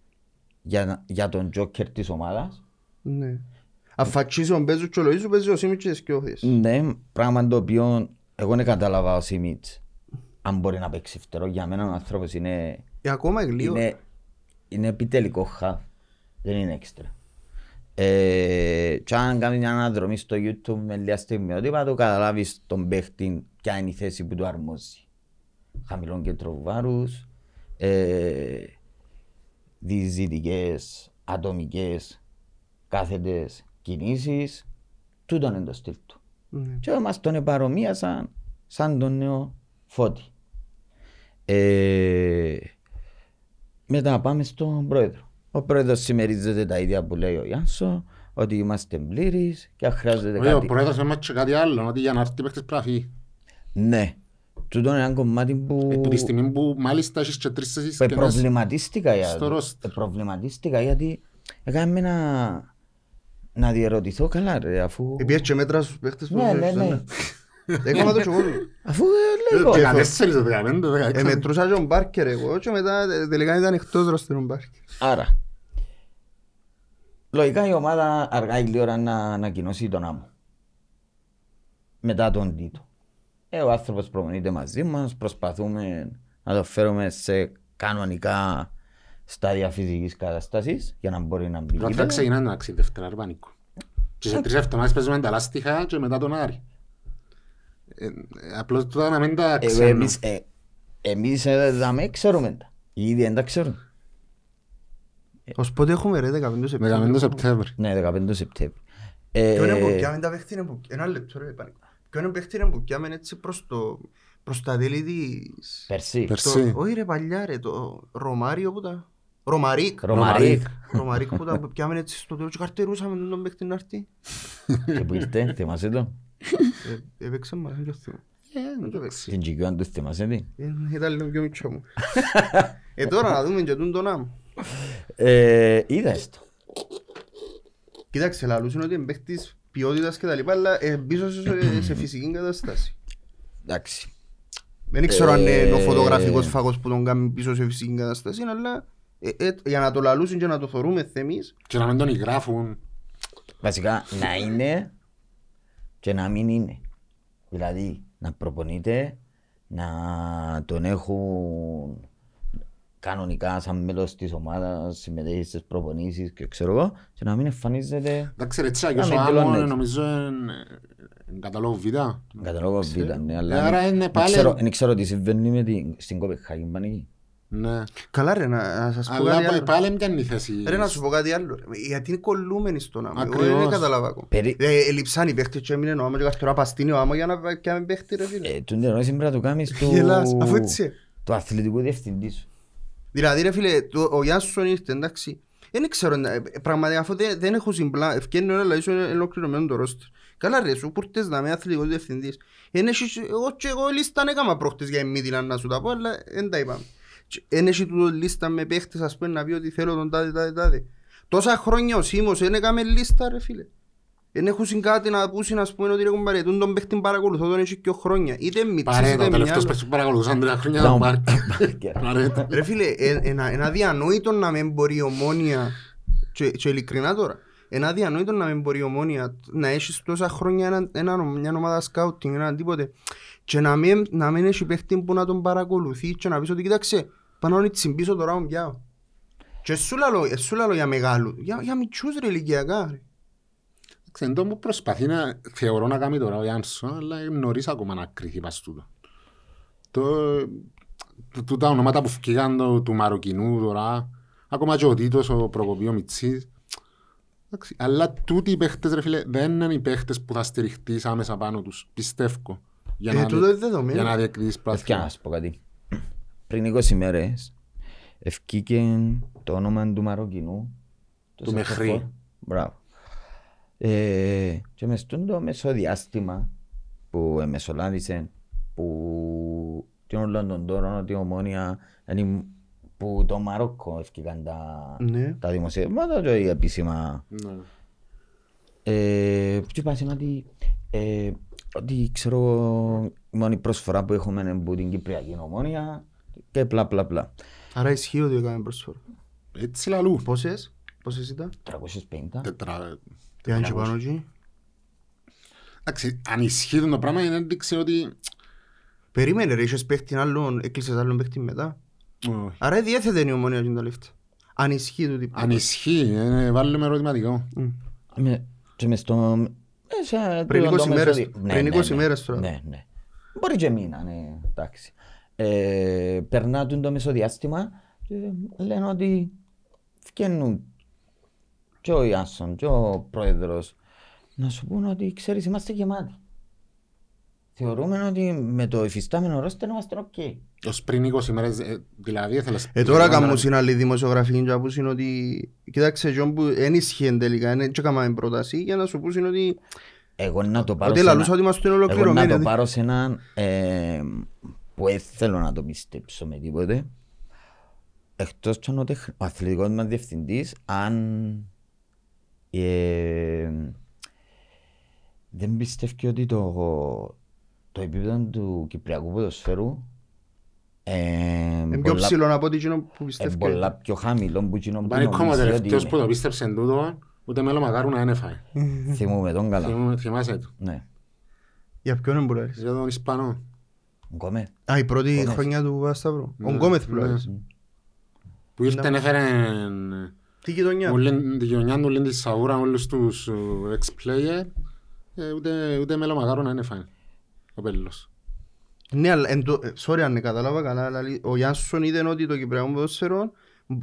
για, για τον τζόκερ της ομάδας. Ναι. Αφατσίσει ο Μπέζου και ο Λοΐζου παίζει ο Σίμιτς και τις κοιόχες. Ναι, πράγμα το οποίο εγώ δεν κατάλαβα ο Σίμιτς αν μπορεί να παίξει φτερό. Για μένα ο άνθρωπος είναι, Ε, ακόμα εγλίο. είναι, είναι επιτελικό χαβ. Δεν είναι έξτρα. Ε, και αν κάνεις μια αναδρομή στο YouTube με λίγα στιγμιότυπα το καταλάβεις τον παίχτη ποια είναι η θέση που του αρμόζει. Χαμηλών κέντρο βάρους, ε, διζητικές, ατομικές, κάθετες κινήσεις, τούτον είναι το στυλ του. Ναι. Και μας τον επαρομοίασαν σαν τον νέο Φώτη. Ε, μετά πάμε στον πρόεδρο. Ο πρόεδρος συμμερίζεται τα ίδια που λέει ο Γιάνσο, ότι είμαστε πλήρεις και αν χρειάζεται Βέβαια, ο κάτι. πρόεδρος έμαθε και κάτι άλλο, ότι για να έρθει παίχτες πρέπει να φύγει. Ναι. Τούτο είναι ένα κομμάτι που, Ε, Που τη στιγμή που μάλιστα έχεις και τρεις θέσεις που κενές. προβληματίστηκα για στο roster. ε, προβληματίστηκα γιατί έκανε με να, να διερωτηθώ καλά ρε, αφού, Επίες και μέτρα στους παίχτες που Ναι, θέλεις, ναι, ναι. Έκανα το και εγώ. αφού ε, λέω, Το 14, το 15, το 16. Ε, μετρούσα και τον Μπάρκερ εγώ και μετά τε- τελικά ήταν εκτός ρόστερ ο Μπάρκερ. Άρα, λογικά η ομάδα αργά ή γλύωρα να ανακοινώσει τον άμμο. Μετά τον Τίτο. Ε, ο άνθρωπος προμονείται μαζί μας, προσπαθούμε να το φέρουμε σε κανονικά στάδια φυσικής κατάστασης για να μπορεί να μπει Πρώτα θα γήπεδο. ξεκινάει να αξίζει Δευτέρα, ρε πανίκο. Και σε τρεις εβδομάδες παίζουμε τα λάστιχα και μετά τον Άρη. Ε, ε, Απλώς τώρα να μην τα Ε, ξέρω. Εμείς, ε, εμείς ε, δαμε ξέρουμε τα. Οι ίδιοι δεν τα ξέρουν. Ως πότε έχουμε ρε 15 Σεπτέμβρη. 15 Σεπτέμβρη. Ναι, 15 Σεπτέμβρη. Ε, Ποιο είναι που πιάμε τα παίχτη είναι που... Ένα λεπτό ρε πάνε. Ποιο είναι παίχτη είναι που πιάμε έτσι προς το... Προς τα τέλη της... Περσί. Περσί. Το- Όχι ρε παλιά ρε, το Ρωμάριο που τα... Ρωμαρίκ. Ρωμαρίκ. Ρωμαρίκ που τα που πιάμε έτσι στο τέλος και καρτερούσαμε τον παίχτη να έρθει. Και που ήρθε, θυμάσαι το; Ε, Έπαιξε μας, δεν το θυμώ. Δεν το έπαιξε. Στην Κικιόν του θυμάσαι τι; Ε, Ήταν λίγο πιο μικρό μου. Ε, τώρα να δούμε και τούν τον άμμο. Ε, είδες το. Κοίταξε, λαλούς είναι ότι είναι παίχτης ποιότητας και τα λοιπά, αλλά ε, πίσω σε, σε φυσική κατάσταση. Εντάξει. Δεν ξέρω αν είναι ο Ε, φωτογραφικός φαγός που τον κάνει πίσω σε φυσική κατάσταση, αλλά ε, ε, για να το λαλούσουν και να το θωρούμε εμείς, Και να μην τον γράφουν. Βασικά να είναι και να μην είναι. Δηλαδή να προπονείται, να τον έχουν κανονικά σαν μέλος της ομάδας, συμμετέχει στις προπονήσεις και ξέρω εγώ και να μην εμφανίζεται Εντάξει ρε έτσι, Να αγιος μην ο Άμμον δηλώνεται. νομίζω είναι είναι καταλόγο β. καταλόγω β, ναι, αλλά Άρα δεν- είναι δεν πάλι- ξέρω- δεν ξέρω τι συμβαίνει με την, στην Κοπεχάγη πάνε εκεί. Ναι. καλά ρε, να, να σας πω Αλλά κάτι πάλι- άλλο. πάλι είναι η θέση. Ρε, να σου πω κάτι άλλο. ρε. Γιατί είναι κολλούμενοι στον άμμο. Εγώ Ακριβώς. δεν καταλάβα ακόμα. Περί- Ε, Ελειψαν οι παίχτες και έμεινε ο άμμο και καθ' ώρα παστίνει ο άμμο για να πιάμε παίχτη ρε φίλε. Ε, Τον ερώτηση πρέπει να το κάνεις [laughs] του, Γελάς, αφού έτσι. του αθλητικού διευθυντή σου. Δηλαδή ρε φίλε, το- ο Γιάνσον ήρθε εντάξει. Δεν ξέρω, ε, πραγματικά αφού δεν, δεν έχω συμπλά, ευκαιρνεί όλα, δηλαδή σου είναι ολοκληρωμένο το ρόστερ. Καλά ρε, σου πουρτες να είμαι αθλητικός διευθυντής. Εν έχεις- Εγώ και εγώ λίστα έκανα πρόχτες για η Μίτιλαν να σου τα πω, αλλά δεν τα είπαμε. Και Εν έχει τούτο λίστα με παίχτες ας πούμε να πει ότι θέλω τον τάδε τάδε τάδε. Τόσα χρόνια ο Σίμος δεν έκαμε λίστα ρε φίλε. Δεν έχουν κάτι να πούσουν ας πούμε ότι έχουν παρετούν τον παίχτη παρακολουθώ τον έχει και χρόνια. Είτε μητσής Παρέτα, είτε ο τελευταίος μυαλό. παίκτης που παρακολουθούσαν τρία χρόνια Ήταν ήταν ο Μπάρκερ. Μπάρκερ. Παρέτα. Ρε φίλε, ε- ένα, ένα διανόητο να μην μπορεί η ομόνια και, και ειλικρινά τώρα ένα διανόητο να μην μπορεί η ομόνια να έχεις τόσα χρόνια ένα, ένα, μια ομάδα σκάουτινγκ, ένα τίποτε και να μην, να μην έχει παίχτη που να τον παρακολουθεί και να πεις ότι κοίταξε πάνω να τσιμπήσω τώρα μου πιάω και σου λαλώ, ε, σου λαλώ για μεγάλου, για, για μητσούς ρε ηλικιακά ρε. Ξέρετε, μου προσπαθεί να θεωρώ να κάνει τώρα ο Γιάνσον, αλλά είναι νωρίς ακόμα να κρυθεί πας τούτο. Το, το, το, τα ονόματα που φκήκαν το, του Μαροκινού τώρα, ακόμα και ο Τίτος, ο Προκοπή, ο Μιτσής. Εντάξει, Αλλά τούτοι οι παίχτες, ρε φίλε, δεν είναι οι παίχτες που θα στηριχτείς άμεσα πάνω τους. Πιστεύω. Για Ε, να, τούτο είναι δεδομένο. για να διακριθείς Ευκαιρία πράγμα. να σου πω κάτι. Πριν 20 μέρες ευκήκε το όνομα του Μαροκινού. το Του Σακοφόρ. Μεχρή. Μπράβο. Ε, και μες στον το μεσοδιάστημα που εμεσολάβησε που την όλων των τόρων ότι η ομόνια είναι που το Μαρόκο ευκήκαν τα, Ναι. τα δημοσιεύματα και οι επίσημα Ναι. ε, και είπα ότι, ε, ότι ξέρω η μόνη προσφορά που έχουμε είναι από την Κυπριακή Ομόνια και πλα πλα πλα. Άρα ισχύει ότι έκαμε προσφορά. Έτσι λαλού. Πόσες, πόσες ήταν, 350. Τετρα... τι αν και πάνω εκεί; Εντάξει, αν ισχύει το πράγμα είναι ένδειξη ότι... Περίμενε ρε, είχες παίχτη άλλον, έκλεισες άλλον παίχτη μετά. Όχι. Άρα διέθετε είναι η ομόνια και τα λεφτά. Αν ισχύει το Αν ισχύει, ε, βάλουμε ερωτηματικό. Με, και μες στο... μέσα Πριν τούτο το 20 μέρες- μεσοδι- Ναι, πριν ναι, 20 ναι. μέρες τώρα. Ναι, ναι. Μπορεί και μήνα, ναι, εντάξει. Ε, περνά τούτο το μεσοδιάστημα και λένε ότι βγαίνουν και ο Ιάσον και ο πρόεδρος να σου πούν ότι ξέρεις είμαστε γεμάτοι. Θεωρούμε ότι με το υφιστάμενο ρόστερ είμαστε οκ. Ως πριν 20 μέρες, ε, δηλαδή έθελες... Ε, τώρα κάνουν στην άλλη δημοσιογραφική και πούς είναι ότι κοίταξε Τζον που δεν ισχύει τελικά, δεν έκαναμε πρόταση για να σου πούς είναι ότι Εγώ να το πάρω ότι σε λαλούσα ένα- ότι είμαστε Εγώ να ολοκληρωμένοι. το δηλαδή. πάρω σε έναν ε, που δεν θέλω να το πιστέψω με τίποτε. Εκτός και αν ο, τεχ- ο αθλητικός μας διευθυντής, αν ε, δεν πιστεύει ότι το, το επίπεδο του Κυπριακού ποδοσφαίρου ε, Είναι πιο πολλά- ψηλό από ό,τι εκείνο που ε, πιστεύει. πολλά πιο χαμηλό που εκείνο που Πάνε ακόμα νομίζεις ότι τελευταίος που είναι. το πίστεψε τούτο, ούτε μέλλον μακάρου να είναι φάει. [laughs] Θυμούμαι τον καλά. Θυμούμε- Θυμάσαι το. Ναι. Για ποιον είναι που λάρεις. Για τον Ισπανό. Γκόμες. Α, η πρώτη Γκόμεθ. χρονιά του Βάσταυρου. Ο Ναι, Γκόμεθ που ναι. λάρεις. Που ήρθε έφερε Τι γειτονιά; όλη τη γειτονιά του, όλη τη σαούρα, όλους τους ε, ex-player. ε, Ούτε ούτε μέλλον μακάρου να είναι φάει. Ο Πέλλος. Ναι, αλλά εν το- ε, sorry αν δεν κατάλαβα καλά, αλλά ο Γιάνσον είδε ότι το Κυπριακό ποδόσφαιρο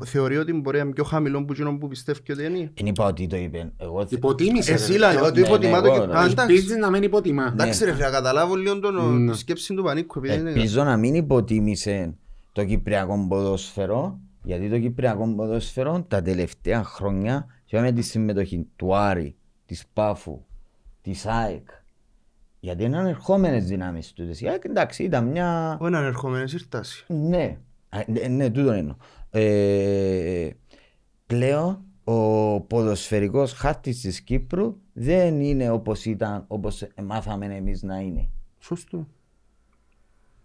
θεωρεί ότι μπορεί να είναι πιο χαμηλό που εκείνο που πιστεύει ότι είναι. Δεν είπα ότι το είπε. Εγώ θε- Υποτίμησε. Εσύ ρε. λέει ότι ναι, υποτιμά ναι, το εγώ, Κυπριακό. ναι. Α, εντάξει. Ελπίζεις να μην υποτιμά. Εντάξει ρε φίλε, να καταλάβω λίγο τον- Ναι. τη σκέψη του Πανίκου. επειδή είναι- Ελπίζω να μην υποτίμησε το Κυπριακό ποδόσφαιρο, γιατί το Κυπριακό ποδόσφαιρο τα τελευταία χρόνια, και με τη συμμετοχή του Άρη, της Πάφου, της ΑΕΚ, γιατί είναι ανερχόμενες δυνάμεις τούτες. Η ΑΕΚ εντάξει ήταν μια... Ο έναν ερχόμενος ήρταση. Ναι, Α, ναι, ναι, τούτο εννοώ. Ε, πλέον ο ποδοσφαιρικός χάρτης της Κύπρου δεν είναι όπως ήταν, όπως μάθαμε εμείς να είναι. Σωστό.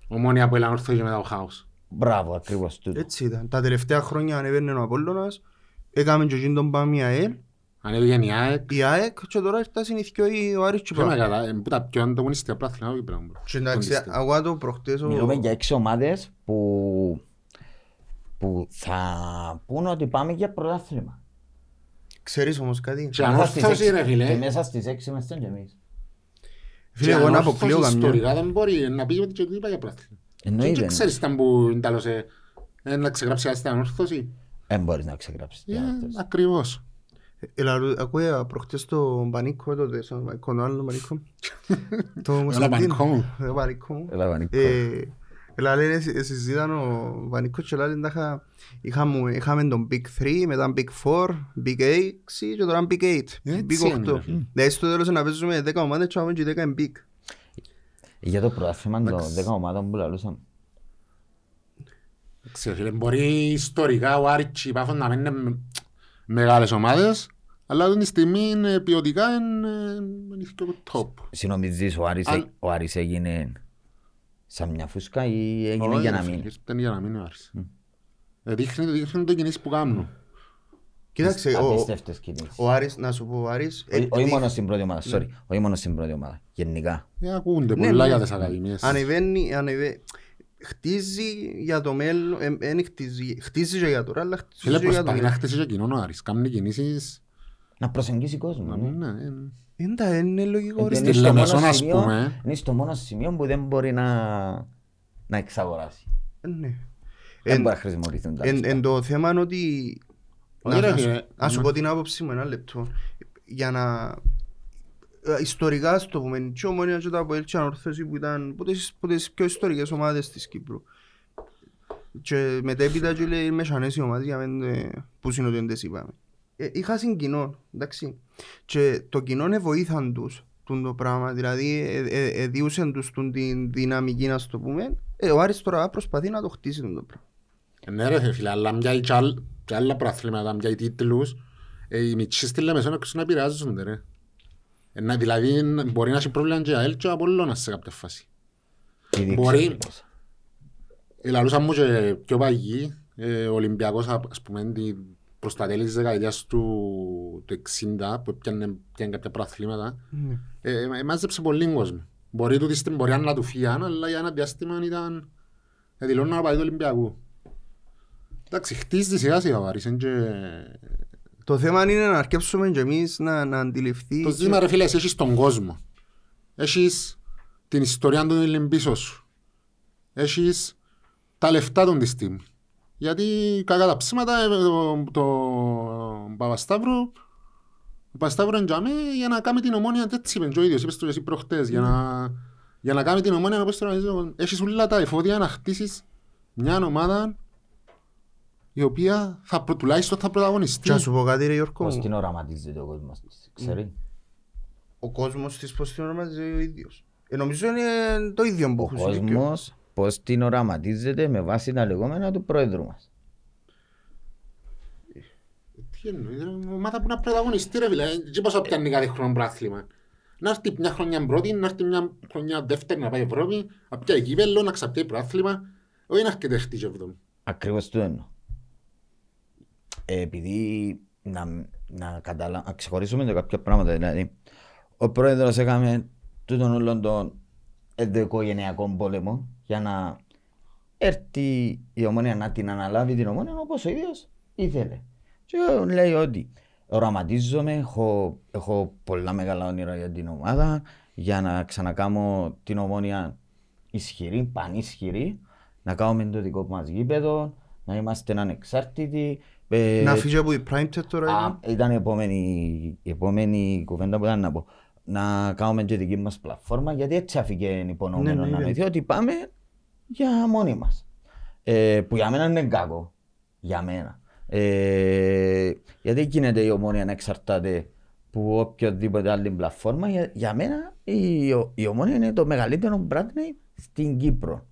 Ομόνια που έλαν όρθω και μετά ο χάος. Μπράβο, ακριβώς τούτο. Έτσι ήταν. Τα τελευταία χρόνια ανεβαίνει ο Απόλλωνας. Έκαμε και εκείνον τον Πάμι ΑΕΛ. Ανέβηκε η ΑΕΚ. Η ΑΕΚ και τώρα ήρθαν οι δυο ο Άρης και Πιο Πάο. μεγάλα, ε, που τα πιο ανταγωνιστικά πράθυνα του Κυπριακού. Και εντάξει, Αντίστοιχα. εγώ το προχτές ο- Μιλούμε για έξι ομάδες που, που θα πούν ότι πάμε για πρωτάθλημα. Ξέρεις όμως κάτι; Και Μέσα στις ανόρθωση έξι- ρε φίλε. Και μέσα στις έξι είμαστε και εμείς. Φίλε, εγώ να αποκλείω καμιά. Ιστορικά δεν μπορεί να πει ότι και ότι είπα για πράθυνα. Και Εννοείται. και ξέρεις ήταν που τέλωσε ε, να ξεγράψει άστα ανόρθωση. Δεν μπορείς να ξεγράψεις. Ε, τι άλλες. Ακριβώς. Ελα, ακούγα προχτές το Πανίκο τότε, στον Πανίκο, τον άλλο Πανίκο. Το Έλα Κωνσταντίνο. Πανικό μου. Το Πανίκο μου. Έλα, Βανικό. Ε, Ελά λένε, συ- συζήταν ο Βανίκος και λένε τάχα είχαμε, είχαμε τον Big 3, μετά Big 4, Big 6 και τώρα Big 8, Έτσι Big είναι, 8. ρε φίλε. Δηλαδή στο τέλος να παίζουμε 10 ομάδες και πάμε και 10 είναι Big. Για το πρωτάθλημα των 10 ομάδων που λαλούσαμε. Εντάξει, φίλε, μπορεί ιστορικά ο Άρης και η Πάφος να μην είναι με- μεγάλες ομάδες, αλλά αυτή τη στιγμή είναι ποιοτικά είναι είναι το top. Συνομίζεις ο Άρης, Αν- ο Άρης έγινε σαν μια φούσκα ή έγινε για να Όχι, μείνει; φίλε, Ήταν για να μείνει ο Άρης. Ε, Δείχνει, δείχνει το κινήσεις που κάνουν. Κοίταξε, ο, Απίστευτες κινήσεις. ο Άρης, να σου πω, ο Άρης... ε, Όχι- Όχι δείχνει- μόνο στην πρώτη ομάδα, sorry. Όχι μόνο στην πρώτη ομάδα. Γενικά. Ε, Ακούνται Ναι, πολλά ναι. για τις ακαδημίες. Ανεβαίνει, ανεβαίνει. Χτίζει για το μέλλον, ε, ε, χτίζει, χτίζει και για τώρα, αλλά χτίζει Φίλε, και για το προσπαθεί να μέλλον. χτίσει και κοινόν ο Άρης. Κάνει κινήσεις... Να προσεγγίσει κόσμο. ναι. ναι, ε, Είναι, είναι λογικό. ρε. Είναι Στη στο Λεμεσόν, μόνος ας σημείο- πούμε. Είναι στο μόνος σημείο που δεν μπορεί να, να εξαγοράσει. Ε, ναι. Δεν Εν- μπορεί να χρησιμοποιηθούν τα Εν, λεφτά. εν το θέμα είναι ότι... Όχι, Να, ρε, να, σου, φίλε. να σου Ναι. πω την άποψη μου ένα λεπτό. Για να... ε, Ιστορικά, ας το πούμε, και η Ομόνια και τα ΑΠΟΕΛ και η Ανόρθωση που ήταν από τις, από τις πιο ιστορικές ομάδες της Κύπρου. Και μετέπειτα και λέει μεσανές οι ομάδες για μεν που συνοδεύτες είπαμε. Ε, είχα συγκοινό, εντάξει. Και το κοινό βοήθαν τους τούν το πράγμα, δηλαδή ε, ε, ε, διούσαν τους τούν την δυναμική να το πούμε. Ε, ο Άρης τώρα προσπαθεί να το χτίσει τούν το πράγμα. Ναι ρε φίλε, αλλά μοιάει και άλλ- και άλλα προαθλήματα, μοιάει τίτλους, ε, οι μητσοί στη Λεμεσόν έξω να επηρεάζονται ρε. Ε, να- Δηλαδή μπορεί να έχει πρόβλημα και η ΑΕΛ και ο Απολλώνας σε κάποια φάση. Ήδη μπορεί- ξέρω πώς. Ε, Λαλούσαν μου και πιο παγιοί, ε, ο Ολυμπιακός α- ας πούμε τη- προς τα τέλη της δεκαετίας του, του 60 που έπιανε πιάνε κάποια προαθλήματα, Ναι. ε, ε, μάζεψε πολύ κόσμος. Μπορεί τούτη στην πορεία να του φύγαν, αλλά για ένα διάστημα ήταν ε, δηλώνω να πάει του Ολυμπιακού. Εντάξει, χτίζει σιγά σιγά ο Άρης, είναι και... Το θέμα είναι να αρκέψουμε και εμείς να, να αντιληφθεί Το ζήτημα ρε φίλε, εσύ έχεις τον κόσμο. Έχεις την ιστορία του είναι πίσω σου. Έχεις τα λεφτά των της στιγμή. Γιατί κακά τα ψήματα ε, το, το Παπασταύρου ο Παπασταύρου εντιαμε για να κάνει την ομόνια έτσι είπεν και ο ίδιος, είπες το και εσύ προχτές για να, για να κάνει την ομόνια όπως το να έχεις όλα τα εφόδια να χτίσεις μια ομάδα η οποία θα, προ- τουλάχιστον θα πρωταγωνιστεί. Και να σου πω κάτι ρε Γιώργο, Πώς την οραματίζεται ο κόσμος της, ξέρει. ο κόσμος της πώς την ονομάζει ο ίδιος. Ε, νομίζω είναι το ίδιο που Ο έχουν σου δίκιο. κόσμος πώς την οραματίζεται με βάση τα λεγόμενα του πρόεδρου μας. Τι εννοείς, ρε, ομάδα που να πρωταγωνιστεί ρε φίλε, και πόσο πιάνει κάθε χρόνο πρωτάθλημα. Να έρθει μια χρονιά πρώτη, να έρθει μια χρονιά δεύτερη να πάει Ευρώπη, να πιάει κύπελλο, να ξαπιάει πρωτάθλημα, όχι να έρχεται χτύς εβδόμη. Ακριβώς το εννοώ. Ε, επειδή να, να, καταλα... να ξεχωρίσουμε το κάποια πράγματα, δηλαδή, ο πρόεδρος έκαμε τούτον όλον τον ενδοοικογενειακό πόλεμο για να έρθει η ομόνια να την αναλάβει την ομόνια όπως ο ίδιος ήθελε. Και λέει ότι οραματίζομαι, έχω, έχω πολλά μεγάλα όνειρα για την ομάδα, για να ξανακάμω την ομόνια ισχυρή, πανίσχυρη, να κάνουμε το δικό μας γήπεδο, να είμαστε ανεξάρτητοι. Ε, Να φύγει από την Prime Tech τώρα. Α, είναι. ήταν η επόμενη, η επόμενη κουβέντα που ήταν να πω. Να κάνουμε και δική μας πλατφόρμα, γιατί έτσι αφήκε υπονοούμενο Ναι, ναι, να ναι. νοηθεί ότι πάμε για μόνοι μας. Ε, που για μένα είναι κακό. Για μένα. Ε, γιατί γίνεται η ομόνια να εξαρτάται που οποιοδήποτε άλλη πλατφόρμα. Για, για μένα η, η ομόνια είναι το μεγαλύτερο brand name στην Κύπρο.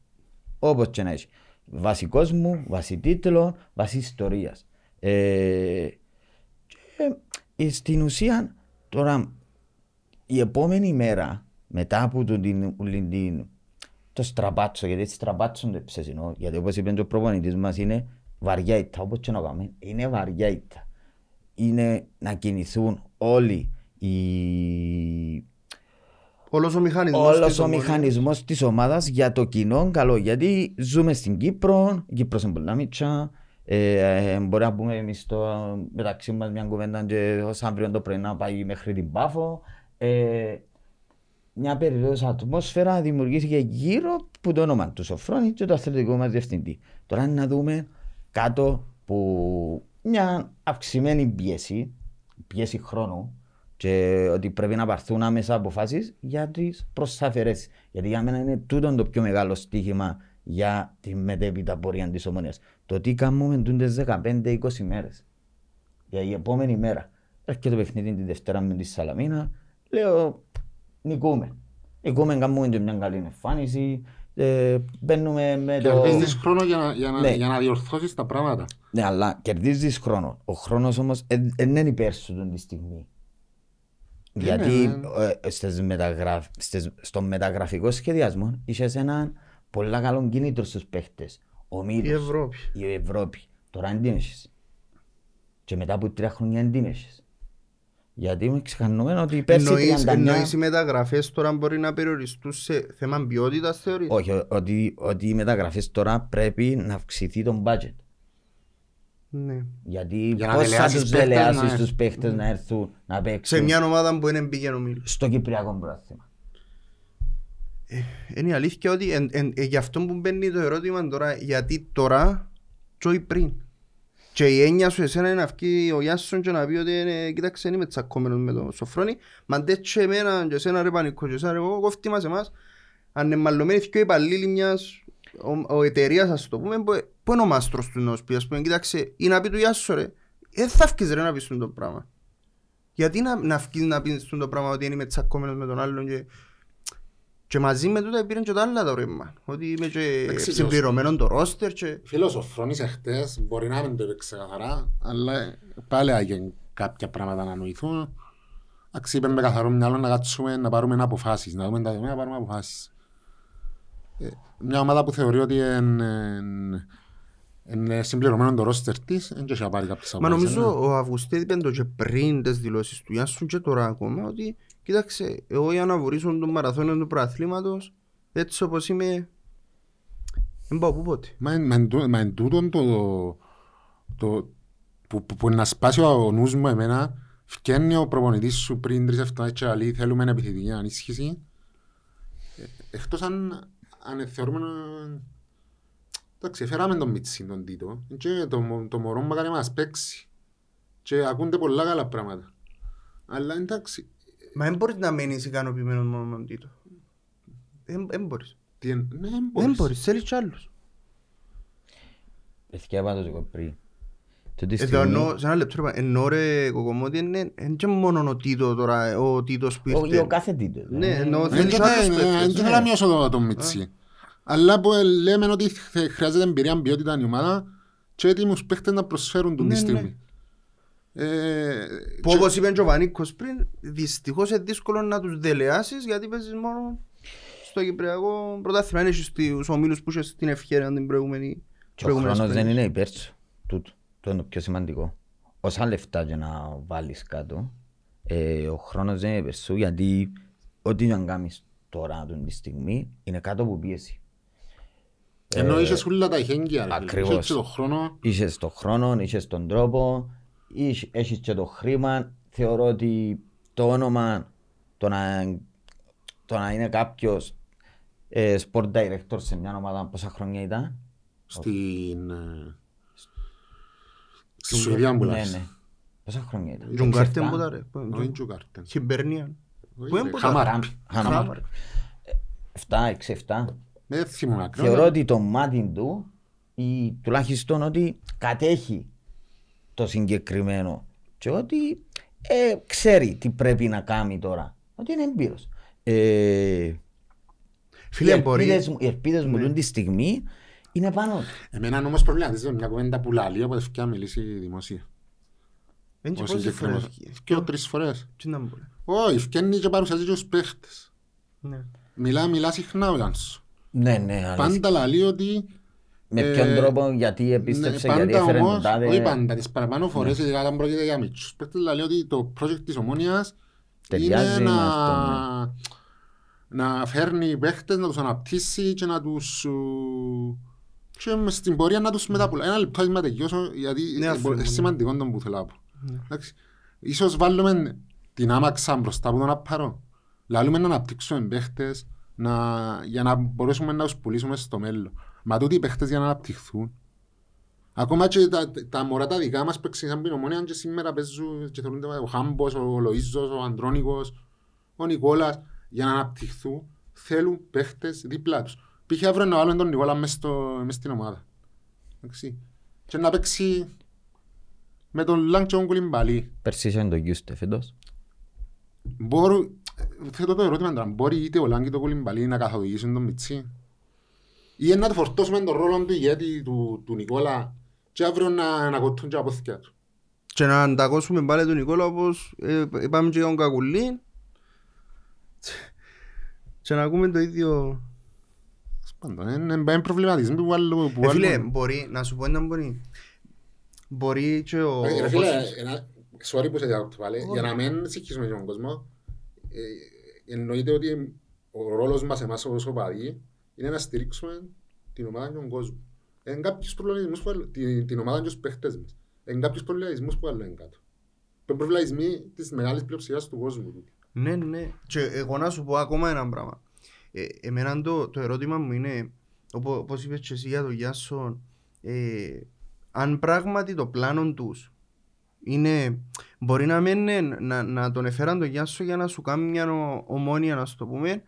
Όπως και να έχει. Βάσει κόσμου, βάσει τίτλων, βάσει ιστορίας. Ε, και ε, στην ουσία τώρα η επόμενη μέρα μετά από το, την, όλη την, το στραπάτσο, γιατί στραπάτσο το ψεσινό, γιατί όπως είπε και ο προπονητής μας είναι βαριά ήττα, όπως και να κάνουμε, είναι βαριά ήττα. Είναι να κινηθούν όλοι οι, Όλος ο μηχανισμός όλος της ο ομόνιας. μηχανισμός της ομάδας για το κοινό καλό. Γιατί ζούμε στην Κύπρο, η Κύπρος είναι πολλά μίτσα. Ε, ε, μπορεί να πούμε εμείς το, μεταξύ μας μια κουβέντα και ως αύριο το πρωί να πάει μέχρι την Πάφο. Ε, μια περίοδος ατμόσφαιρα δημιουργήθηκε γύρω από το όνομα του Σοφρόνη και του αθλητικού μας διευθυντή. Τώρα να δούμε κάτω που μια αυξημένη πίεση, πίεση χρόνου και ότι πρέπει να πάρθουν άμεσα αποφάσεις για τις προσαφαιρέσεις. Γιατί για μένα είναι τούτο το πιο μεγάλο στοίχημα για τη μετέπειτα πορεία της ομονίας. Το τι κάνουμε τούντες 15-20 μέρες. Για η επόμενη μέρα. Έρχεται το παιχνίδι τη Δευτέρα με τη Σαλαμίνα. Λέω, νικούμε. Νικούμε, κάνουμε και μια καλή εμφάνιση. ε, μπαίνουμε με το... Κερδίζεις χρόνο για να, για να, Ναι. για να διορθώσεις τα πράγματα. Ναι, αλλά κερδίζεις χρόνο. Ο χρόνος όμως δεν είναι υπέρ σου τον τη στιγμή. Γιατί ναι. ε, στις μεταγραφ... στις... στον μεταγραφικό σχεδιασμό είχες έναν πολύ καλό κίνητρο στους παίχτες. Ο Η Μύρος, Ευρώπη. η Ευρώπη. Τώρα δεν την έχεις. Και μετά από τρία χρόνια δεν την έχεις. Γιατί είμαι ξεχανόμενο ότι πέρσι Εννοείς, 39... εννοείς οι μεταγραφές τώρα μπορεί να περιοριστούν σε θέμα ποιότητας θεωρείς; Όχι, ο- ότι, ότι οι μεταγραφές τώρα πρέπει να αυξηθεί το budget. Ναι. Γιατί Για να πώς θα δελεάσεις τους παίχτες δελεάσεις να- τους παίχτες να έρθουν να παίξουν Σε μια ομάδα που είναι πήγαινε ο Μίλος. στο Κυπριακό πρωτάθλημα. Είναι η αλήθεια ότι εν, εν, ε, γι' αυτό που μπαίνει το ερώτημα τώρα, γιατί τώρα και πριν. Και η έννοια σου εσένα είναι να βγει ο Γιάσον και να πει ότι είναι, κοίταξε δεν είμαι τσακώμενος με τον Σοφρόνη, μα ντε και εμένα και εσένα ρε Πανικό και εσένα ρε εγώ κόφτη μας εμάς, αν είναι μαλλωμένοι και υπαλλήλοι μιας ο, ο εταιρείας ας το πούμε, που, που είναι ο μάστρος του να σου πει, ας πούμε, κοίταξε, ή να πει του Γιάσο ρε, δεν θα βγεις ρε να πεις το πράγμα. Γιατί να, να βγεις να πεις το πράγμα ότι είναι είμαι τσακώμενος με τον άλλον και και μαζί με τούτα πήραν και τα άλλα τα ρεύμα. Ότι είμαι και Εντάξει, συμπληρωμένο το ρόστερ και... Φίλος, ο Φρόνης εχθές μπορεί να μην το έπαιξε καθαρά, αλλά πάλι άγιαν κάποια πράγματα να νοηθούν. Εντάξει, είπαν με καθαρό μυαλό να κάτσουμε να πάρουμε αποφάσεις, να δούμε τα δεδομένα να πάρουμε αποφάσεις. Ε, μια ομάδα που θεωρεί ότι είναι, είναι συμπληρωμένο το ρόστερ της, δεν και θα πάρει κάποιες Μα αποφάσεις. νομίζω ο Αυγουστή είπε το και πριν τις δηλώσεις του Γιάσου και τώρα ακόμα ότι κοίταξε, εγώ για να βουρήσω τον μαραθώνιο του προαθλήματος έτσι όπως είμαι δεν πάω πού πότε. Μα, εν- μα, εν τού- μα εν τούτον το, το, που, που, που να σπάσει ο νους μου εμένα φτιάχνει ο προπονητής σου πριν τρεις εβδομάδες και λέει θέλουμε επιθετική ανίσχυση. Ε, εκτός αν, αν θεωρούμε εντάξει φέραμε τον Μιτσί τον Τίτο και το, μω- το μωρό μου κάνει να μας παίξει. Και ακούνται πολλά καλά πράγματα. Αλλά εντάξει Μα δεν μπορείς να μένεις ικανοποιημένος μόνο με τον Τίτο. Δεν δεν μπορείς. τι, εν- ναι, Δεν μπορείς. μπορείς, θέλεις κι άλλους. Παιδιά πάντως εγώ πριν. Τούτη Εδώ στιγμή- εννοώ, σε ένα λεπτό ρε, πα- εννοώ ρε Κοκομώ ότι είναι είναι και μόνο ο Τίτο τώρα, ο Τίτος που Ο- ήρθε. Ο κάθε τίτλος. Ναι, εννοώ Δεν θέλεις θα- άλλους ε, παίκτες. δεν θέλω να μειώσω το- τον Μιτσί. Αλλά που λέμε ότι θε- χρειάζεται εμπειρία, ποιότητα η ομάδα και έτοιμους παίχτες να προσφέρουν τον τη Ναι, ναι. στιγμή. Ε, Που και- όπως είπε και ο Πανίκος πριν, δυστυχώς είναι δύσκολο να τους δελεάσεις γιατί παίζεις μόνο στο Κυπριακό πρωτάθλημα. Είναι στους ομίλους που είχες την ευχαίρεια την προηγούμενη. Και ο χρόνος δεν είναι υπέρ σου. Τούτο. Το είναι το πιο σημαντικό. Όσα λεφτά και να βάλεις κάτω, ε, ο χρόνος δεν είναι υπέρ σου γιατί ό,τι να κάνεις τώρα αυτή τη στιγμή είναι κάτω από πίεση. Ενώ είχες όλα τα εχέγγυα. ρε φίλε. ακριβώς. Είχες και τον χρόνο. Είχες τον χρόνο, είχες τον τρόπο, είχ- έχεις και το χρήμα. Θεωρώ ότι το όνομα, το να, το να είναι κάποιος ε, sport director σε μια ομάδα πόσα χρόνια ήταν; Στην... ε, Στη Σουηδία που Ναι, λες. ναι. Πόσα χρόνια ήταν; Τζουργκάρντεν Έξι, που τα εφτά. ρε. Όχι Τζουργκάρντεν. Χιμπερνίαν. Όχι, Πού είναι ρε, που τα- Χαμάρ. Χαμ- Χαμάρ. Χαμάρ. Εφτά, έξι, εφτά. Δεν θυμούμαι ακριβώς. Θεωρώ ότι το μάτι του, ή τουλάχιστον ότι κατέχει το συγκεκριμένο και ότι ε, ξέρει τι πρέπει να κάνει τώρα. Ότι είναι εμπειρος. Ε, Φίλε, οι μπορεί- ελπίδες μου, οι ελπίδες μου τούτη τη στιγμή είναι πάνω του. Εμένα όμως προβληματίζεται μια κουβέντα που λαλεί από ευκαιρία μιλήσει δημοσία. Δεν και Ο πόσες συγκεκριμένος. φορές βγει. Και τρεις φορές. Τι να μπορεί. Όχι, φκένει και παρουσιάζει και τους παίχτες. Ναι. Μιλά, μιλά συχνά ο Γιάννης. Ναι, ναι, αλήθεια. Πάντα λαλεί ότι... Με ε, ποιον τρόπο, γιατί επίστεψε, ναι, γιατί πάντα έφερε τον όμως, τάδε. όχι πάντα, τις παραπάνω φορές, ειδικά όταν πρόκειται για μίτσους παίχτες, λαλεί ότι το project της Ομόνιας Ταιριάζει είναι με να, αυτό, να φέρνει παίχτες, να τους αναπτύσσει και να τους... σου- και μες στην πορεία να τους μεταπουλά. Ένα λεπτό να τελειώσω, γιατί Ναι, αφού είναι είναι. σημαντικό το που θέλω να πω. Εντάξει. Ίσως βάλουμε την άμαξα μπροστά από τον απαρό. Λαλούμε να αναπτύξουμε παίχτες να, για να μπορέσουμε να τους πουλήσουμε στο μέλλον. Μα τούτοι οι παίχτες για να αναπτυχθούν. Ακόμα και τα, τα μωρά τα δικά μας που εξήγησαν την ομόνια και σήμερα παίζουν και θεωρούνται ο Χάμπος, ο Λοΐζος, ο Αντρόνικος, ο Νικόλας για να αναπτυχθούν θέλουν παίχτες δίπλα τους. Πήγε αύριο να βάλουμε τον Νικόλα μες, στο, μες στην ομάδα. Εντάξει. Και να παίξει με τον Λάγκ και τον Κουλιμπαλί. Πέρσι είχαν το Γιούστε φέτος. Μπορούν, θέτω το ερώτημα τώρα, μπορεί είτε ο Λάγκ είτε ο Κουλιμπαλί να καθοδηγήσουν τον Μιτσί; Ή να του φορτώσουμε τον ρόλο του ηγέτη του, του Νικόλα και αύριο να, να κοτούν και από θυκιά του. Και να αντακώσουμε πάλι τον Νικόλα όπως ε, είπαμε και για τον Κακουλή και να ακούμε το ίδιο Πάντων, είναι, είναι προβληματισμό που βάλω. Που Ε, φίλε, βάλω- μπορεί, να σου πω ένα μπορεί Μπορεί και ο... Ε, Ρε ο φίλε, Κώστας- ένα- sorry που σε διακόπτω πάλι, για να μην συγχύσουμε και τον κόσμο, ε, εννοείται ότι ο ρόλος μας εμάς ως οπαδοί είναι να στηρίξουμε την ομάδα και τον κόσμο. Εν κάποιους προβληματισμούς που βάλω- την, την ομάδα και τους παίχτες μας. Εν κάποιους προβληματισμούς που βάλω εν κάτω. Είναι προβληματισμοί της μεγάλης πλειοψηφίας του κόσμου. Ναι, ναι. Και εγώ να σου πω ακόμα ένα πράγμα. Ε, εμένα το, το ερώτημα μου είναι, οπό- όπως είπες και εσύ για τον Γιάσον, ε, αν πράγματι το πλάνο τους είναι, μπορεί να μην είναι να, να τον εφέραν τον Γιάσο για να σου κάνει μια ο- ομόνια, να σου το πούμε,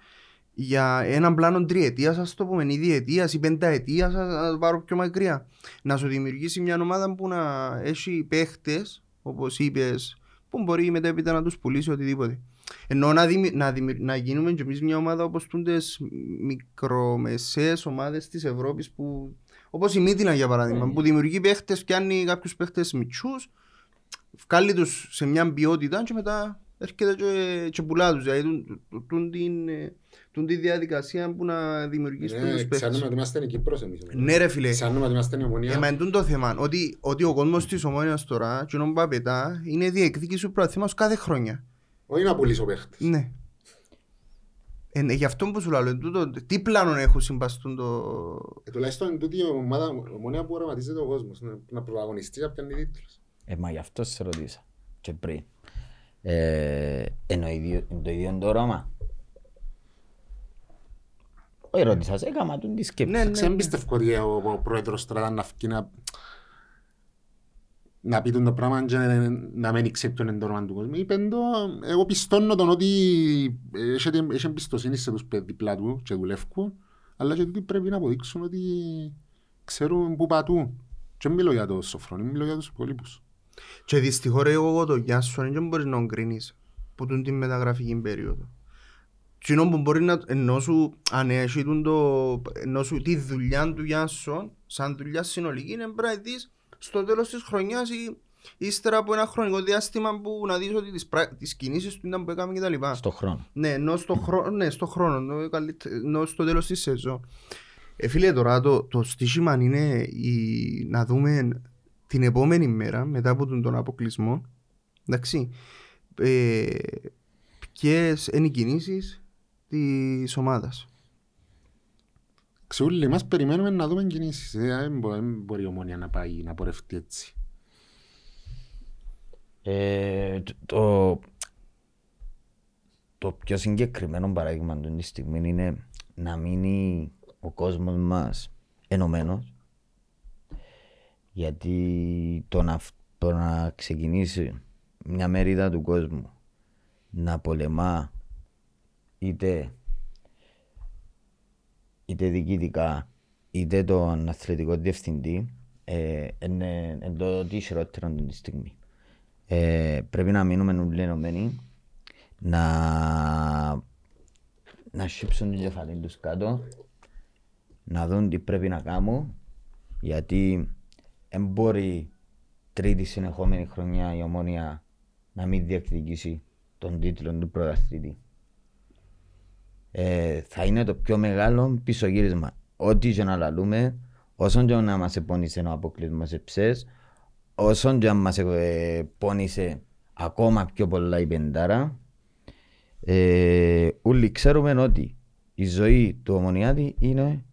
για έναν πλάνο τριετίας, ας το πούμε, ή διετίας ή πενταετίας, ας, να το πάρω πιο μακριά. Να σου δημιουργήσει μια ομάδα που να έχει παίχτες, όπως είπες, που μπορεί μετέπειτα να τους πουλήσει οτιδήποτε. Ενώ να, δημι... να, δημι... να γίνουμε κι εμείς μια ομάδα όπως τούντες μικρομεσαίες ομάδες της Ευρώπης που... Όπως η Μίτιλα για παράδειγμα, που δημιουργεί παίχτες, πιάνει κάποιους παίχτες μητσούς, βγάλει τους σε μια ποιότητα και μετά έρχεται και, και πουλά τους. Δηλαδή τούν- τούν- τούν την, ε, τούν τη διαδικασία που να δημιουργήσει Ναι, τους παίχτες. ξέρουμε ότι είμαστε η Κύπρος εμείς. Ναι ρε φίλε, Ξέρουμε ότι είμαστε η Ομονία. ε, μα εντούν το θέμα, ότι, ότι ο κόσμος της ομόνιας τώρα, και ο παπετά, είναι διεκδίκηση του πρωταθλήματος κάθε χρόνια. Όχι να πουλήσω παίχτες. Ναι. Ε, ναι, γι' αυτό που σου λέω, εν τούτο, τι πλάνο έχουν συμπαστούν το... Ε, Τουλάχιστον είναι τούτη η ομάδα ομονία που οραματίζεται ο κόσμος. να- Να πρωταγωνιστεί να πιάνει τίτλους. Ε, μα γι' αυτό σε ρωτήσα και πριν. Ε, ενώ ίδιο- είναι το ίδιο το όραμα. Όχι ρώτησα, σε έκαμα τον τη σκέψη. Ναι, ναι. Δεν πιστεύω ότι ο, ο πρόεδρος τώρα ήταν να βγει να, να πει τον το πράγμα και να, να μην ξέρει ποιο είναι το όνομα του κόσμου. Είπε το, εγώ πιστώνω τον ότι έχει, έχει εμπιστοσύνη σε τους παι- διπλά του και δουλεύουν, αλλά και ότι πρέπει να αποδείξουν ότι ξέρουν που πατούν. Και δεν μιλώ για το Σοφρόνι, μιλώ για τους υπόλοιπους. Και δυστυχώς ρε, εγώ το Γιάσον δεν μπορείς να τον κρίνεις που τούν την μεταγραφική περίοδο. Κοινό που μπορεί να ενώ σου αν έχει τούν το, ενώ σου τη δουλειά του Γιάσον σαν δουλειά συνολική είναι πρέπει να δεις στο τέλος της χρονιάς ή ύστερα από ένα χρονικό διάστημα που να δεις ότι τις, πρά- τις κινήσεις του ήταν που έκαμε και τα λοιπά. Στο χρόνο. Ναι, ενώ στο, χρόνο, ναι, στο χρόνο, ενώ, καλύτε- ενώ στο τέλος της σεζόν. Ε, φίλε, τώρα το, το στοίχημα είναι η, να δούμε την επόμενη μέρα, μετά από τον, τον αποκλεισμό, εντάξει, ε, ποιες είναι οι κινήσεις της ομάδας. Ξούλοι μας περιμένουμε να δούμε κινήσεις. Ε, Δεν μπο- δεν μπορεί η ομόνια να πάει να πορευτεί έτσι. Ε, το- το, το πιο συγκεκριμένο παράδειγμα του τη στιγμή είναι να μείνει ο κόσμος μας ενωμένος γιατί το να, φ- το να ξεκινήσει μια μερίδα του κόσμου να πολεμά είτε είτε διοικητικά είτε τον αθλητικό διευθυντή ε, είναι, είναι το τι χειρότερο αυτή τη στιγμή. Ε, πρέπει να μείνουμε όλοι ενωμένοι, να, να σύψουν την κεφαλή τους κάτω, να δουν τι πρέπει να κάνουν, γιατί δεν μπορεί τρίτη συνεχόμενη χρονιά η ομόνια να μην διεκδικήσει τον τίτλο του πρωταθλητή. Ε, θα είναι το πιο μεγάλο πισωγύρισμα. Ό,τι και να λαλούμε, όσον και να μας επώνυσε ο αποκλεισμός σε ψες, όσον και αν μας ε, πόνισε ακόμα πιο πολλά η πεντάρα, ε, όλοι ξέρουμε ότι η ζωή του ομονιάτη είναι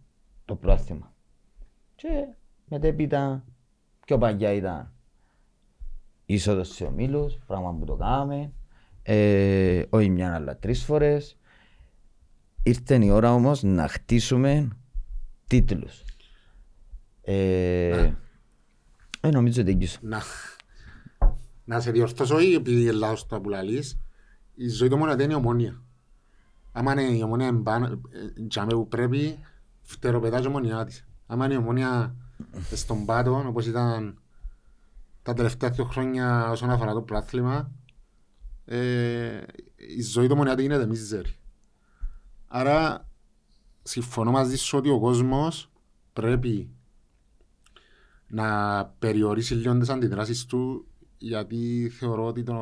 το πρόθυμα. Και μετέπειτα πιο παγιά ήταν είσοδος σε ομίλους, πράγμα που το κάναμε, ε, όχι μια αλλά τρεις φορές. Ήρθε η ώρα όμως να χτίσουμε τίτλους. Ε, ε, νομίζω ότι έγκυσα. Να, να σε διορθώσω ή επειδή λάθος το που λαλείς, η ζωή του ομονία δεν είναι η ομόνια. Άμα είναι η ομόνια εμπάνω, ε, τζάμε που πρέπει, φτεροπετά και ομονιά της. Άμα είναι η ομόνια στον πάτο, όπως ήταν τα τελευταία δύο χρόνια όσον αφορά το πράθλημα, ε, η ζωή του ομονιά γίνεται μίζερη. Άρα, συμφωνώ μαζί σου ότι ο κόσμος πρέπει να περιορίσει λίγο τις αντιδράσεις του γιατί θεωρώ ότι το,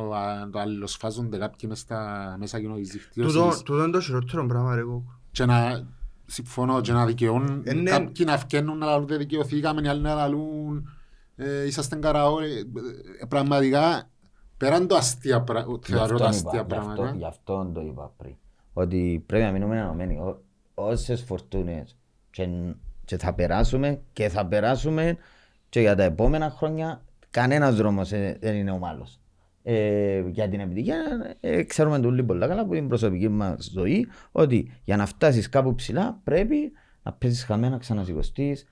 το αλληλοσφάζονται κάποιοι μες στα μέσα κοινωνικής Τούτο δικτύωσης τούτο είναι το χειρότερο πράγμα ρε κόκκο. και να συμφωνώ και να δικαιώνουν Ε, ναι. κάποιοι να φκένουν να λαλούν δεν δικαιωθήκαμε οι άλλοι να λαλούν ε, είσαστε καραόλοι ε, πραγματικά πέραν το αστεία πρα- Γι' θεωρώ τα αυτόν αστεία είπα, γι' αυτό- πράγματα Γι' αυτό το είπα πριν. Ότι πρέπει να μείνουμε ενωμένοι. Ό- Όσες φορτούνες και, και θα περάσουμε και θα περάσουμε και για τα επόμενα χρόνια κανένας δρόμος ε, δεν είναι ομάλος. Ε, για την επιτυχία ε, ξέρουμε πολύ πολλά καλά από την προσωπική μας ζωή ότι για να φτάσεις κάπου ψηλά πρέπει να παίζεις χαμένα, να ξανασηκωστείς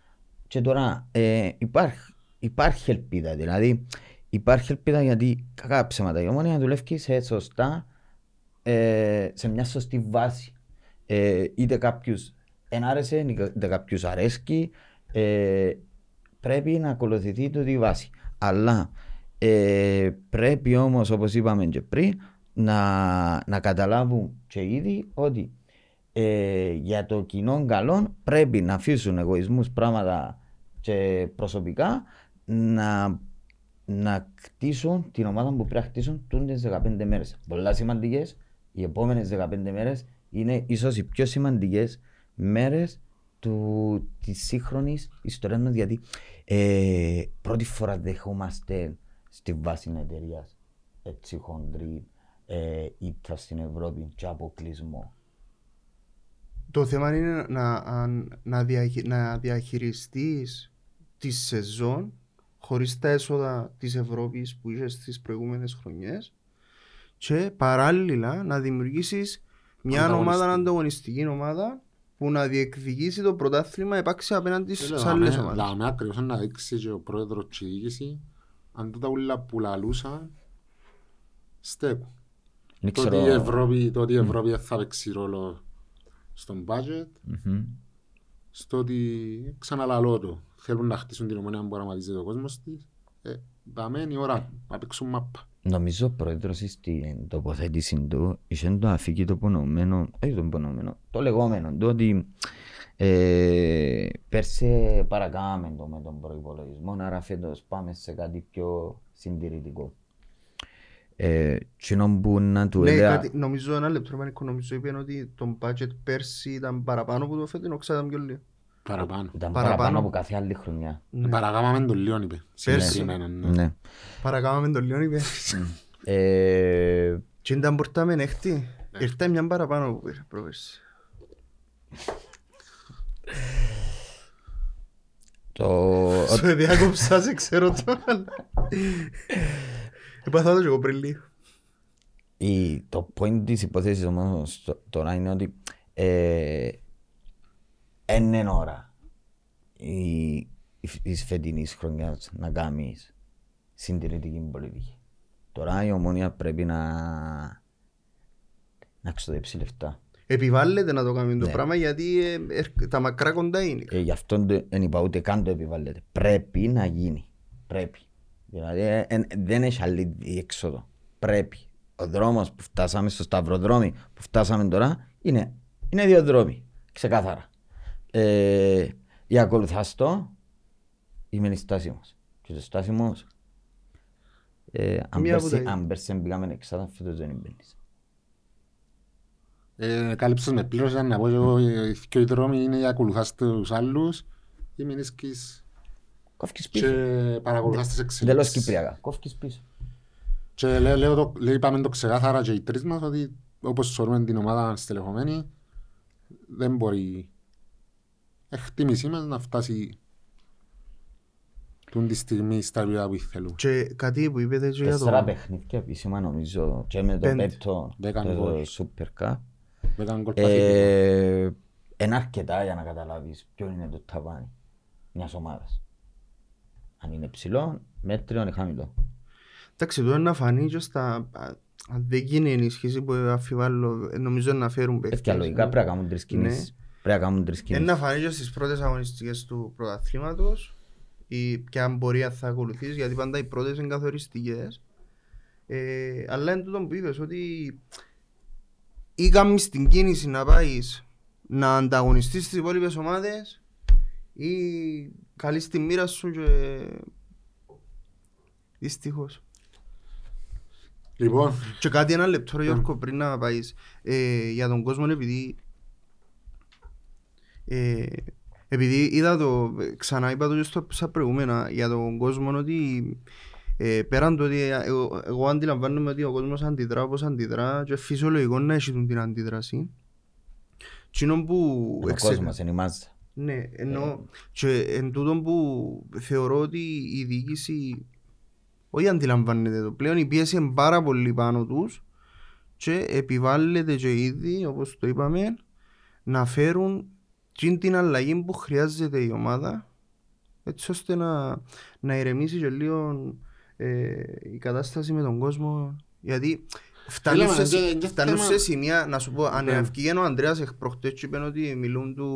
και τώρα ε, υπάρχει, υπάρχει ελπίδα δηλαδή υπάρχει ελπίδα γιατί κακά ψέματα η ομόνια δουλεύει σε σωστά ε, σε μια σωστή βάση. Ε, είτε κάποιους εν άρεσε, είτε κάποιους αρέσκει, ε, πρέπει να ακολουθηθεί τούτη η βάση. Αλλά ε, πρέπει όμως, όπως είπαμε και πριν, να, να καταλάβουν και ήδη ότι ε, για το κοινό καλό πρέπει να αφήσουν εγωισμούς πράγματα και προσωπικά να, να κτίσουν την ομάδα που πρέπει να κτίσουν τούντες 15 μέρες. Πολλά σημαντικές. Οι επόμενες 15 μέρες είναι ίσως οι πιο σημαντικές μέρες του, της σύγχρονης ιστορίας μας γιατί ε, πρώτη φορά δεχόμαστε στη βάση εταιρείας έτσι χοντρή ε, ήττα στην Ευρώπη και αποκλεισμό. Το θέμα είναι να, αν- να, διαχει, να διαχειριστείς τη σεζόν χωρίς τα έσοδα της Ευρώπης που είχες στις προηγούμενες χρονιές και παράλληλα να δημιουργήσεις μια Ανταγωνιστική. ομάδα, ανταγωνιστική ομάδα που να διεκδικήσει το πρωτάθλημα επάξια απέναντι στις άλλες ομάδες. Λάμε ακριβώς να δείξει και ο πρόεδρος και η διοίκηση αν τούτα ούλα που λαλούσαν στέκουν. Δεν Το ότι ξέρω- η Ευρώπη, το ότι η Ευρώπη δεν θα παίξει ρόλο στον budget, Μμμ. στο ότι ξαναλαλώ το. Θέλουν να χτίσουν την ομονία που πραγματίζεται ο κόσμος της. Ε, δάμε είναι η ώρα να παίξουν μάπα. Νομίζω ο πρόεδρος στην τοποθέτηση του είχε το αφήκει το υπονομένο, όχι το υπονομένο, το λεγόμενο, το ότι ε, πέρσι παρακάμε το με τον προϋπολογισμό, άρα φέτος πάμε σε κάτι πιο συντηρητικό. Ε, κοινό που να του Ναι, έλεγα, κάτι, νομίζω ένα λεπτό, Μανίκο, νομίζω είπε ότι το budget πέρσι ήταν παραπάνω από το φετινό, ξέρω πιο λίγο. Παραπάνω. ήταν παραπάνω. παραπάνω από κάθε άλλη χρονιά. Ναι. Παρακάμαμε τον Λιόν είπε. Πέρσι. Συγκεκριμένα, ναι. Ναι. Παρακάμαμε τον Λιόν, είπε. Ε, Και ήταν πορτάμε έκτη. Ήρθε μια παραπάνω που πήρε πρόπερση. το, [laughs] Σου διάκοψα, σε ξέρω το. αλλά- Έπαθα το και εγώ πριν λίγο. η, το point της υπόθεσης όμως το- τώρα είναι ότι ε, εν είναι ώρα η, η, της φετινής χρονιάς να κάνεις συντηρητική πολιτική. Τώρα η ομόνια πρέπει να, να ξοδέψει λεφτά. Επιβάλλεται να το κάνουμε το Ναι. πράγμα γιατί ε, ερ- τα μακρά κοντά είναι. Ε, γι' αυτό δεν είπα ούτε καν το επιβάλλεται. Πρέπει να γίνει. Πρέπει. Δηλαδή ε, ε, δεν έχει άλλη διέξοδο. Πρέπει. Ο δρόμος που φτάσαμε στο σταυροδρόμι που φτάσαμε τώρα είναι, είναι δύο δρόμοι. Ξεκάθαρα. Ε, ή ακολουθάς το ή μένει στάσιμος. Και το στάσιμος ε, αν, Μία από τα πέρσι, ίδια. αν πέρσι μπήκαμε εξάδα φέτος δεν μπαίνεις. Ε, κάλυψες με πλήρως να πω και εγώ οι δυο οι δρόμοι είναι ή ακολουθάς τους άλλους ή μείνεις Κόφκεις και πίσω. παρακολουθάς τις Εντελώς εξελίξεις. Κυπριακά. Κόφκεις πίσω. Και λέω, λέω, το, λέω, είπαμε το ξεκάθαρα και οι τρεις μας ότι όπως θεωρούμε την ομάδα στελεχωμένη δεν μπορεί η εκτίμησή μας να φτάσει τούν τη στιγμή στα επίπεδα που θέλουμε. Και κάτι που είπετε και για Τέσσερα το... παιχνίδια επίσημα νομίζω και με το Πέντε. πέπτο Δέκα το γκολ. Super Cup. Δέκαν γκολ παθήτικα. Ε, είναι αρκετά για να καταλάβεις ποιο είναι το ταβάνι μιας ομάδας. Αν είναι ψηλό, μέτριο ή χαμηλό. Εντάξει, τώρα να φανεί και στα... α- Αν δεν γίνει ενίσχυση που αφιβάλλω, ε, νομίζω να φέρουν παίχτες. Έφτια λογικά πρέπει να κάνουν τρεις Ναι. κινήσεις. Πρέπει να κάνουν τρεις Είναι να κινήσεις. φανεί και στις πρώτες αγωνιστικές του πρωταθλήματος ή ποια πορεία θα ακολουθείς, γιατί πάντα οι πρώτες είναι καθοριστικές. Ε, αλλά είναι τούτο που είπες ότι ή κάνεις την κίνηση να πάεις να ανταγωνιστείς στις υπόλοιπες ομάδες ή καλείς τη μοίρα σου και δυστυχώς. Λοιπόν, Και κάτι ένα λεπτό ρε Γιώργο πριν να πάεις ε, για τον κόσμο επειδή ε, επειδή είδα το, ξανά είπα το και στο, στα προηγούμενα για τον κόσμο ότι ε, πέραν το ότι ε, εγώ, εγώ αντιλαμβάνομαι ότι ο κόσμος αντιδρά όπως αντιδρά και φυσιολογικό να έχει την αντίδραση. Εκείνο που Ο εξε- κόσμος είναι η μάζα. ναι, ενώ και εν τούτον που θεωρώ ότι η διοίκηση όχι αντιλαμβάνεται το πλέον η πίεση είναι πάρα πολύ πάνω τους και επιβάλλεται και ήδη όπως το είπαμε να φέρουν την, την αλλαγή που χρειάζεται η ομάδα έτσι ώστε να, να ηρεμήσει και λίγο ε, η κατάσταση με τον κόσμο γιατί φτάνουν Φίλε, σε, μα, σι- δεν- δεν φτάνουν θέμα- σε σημεία να σου πω αν Ναι. βγήκε ο Ανδρέας εκ προχτές και είπαν ότι μιλούν, του,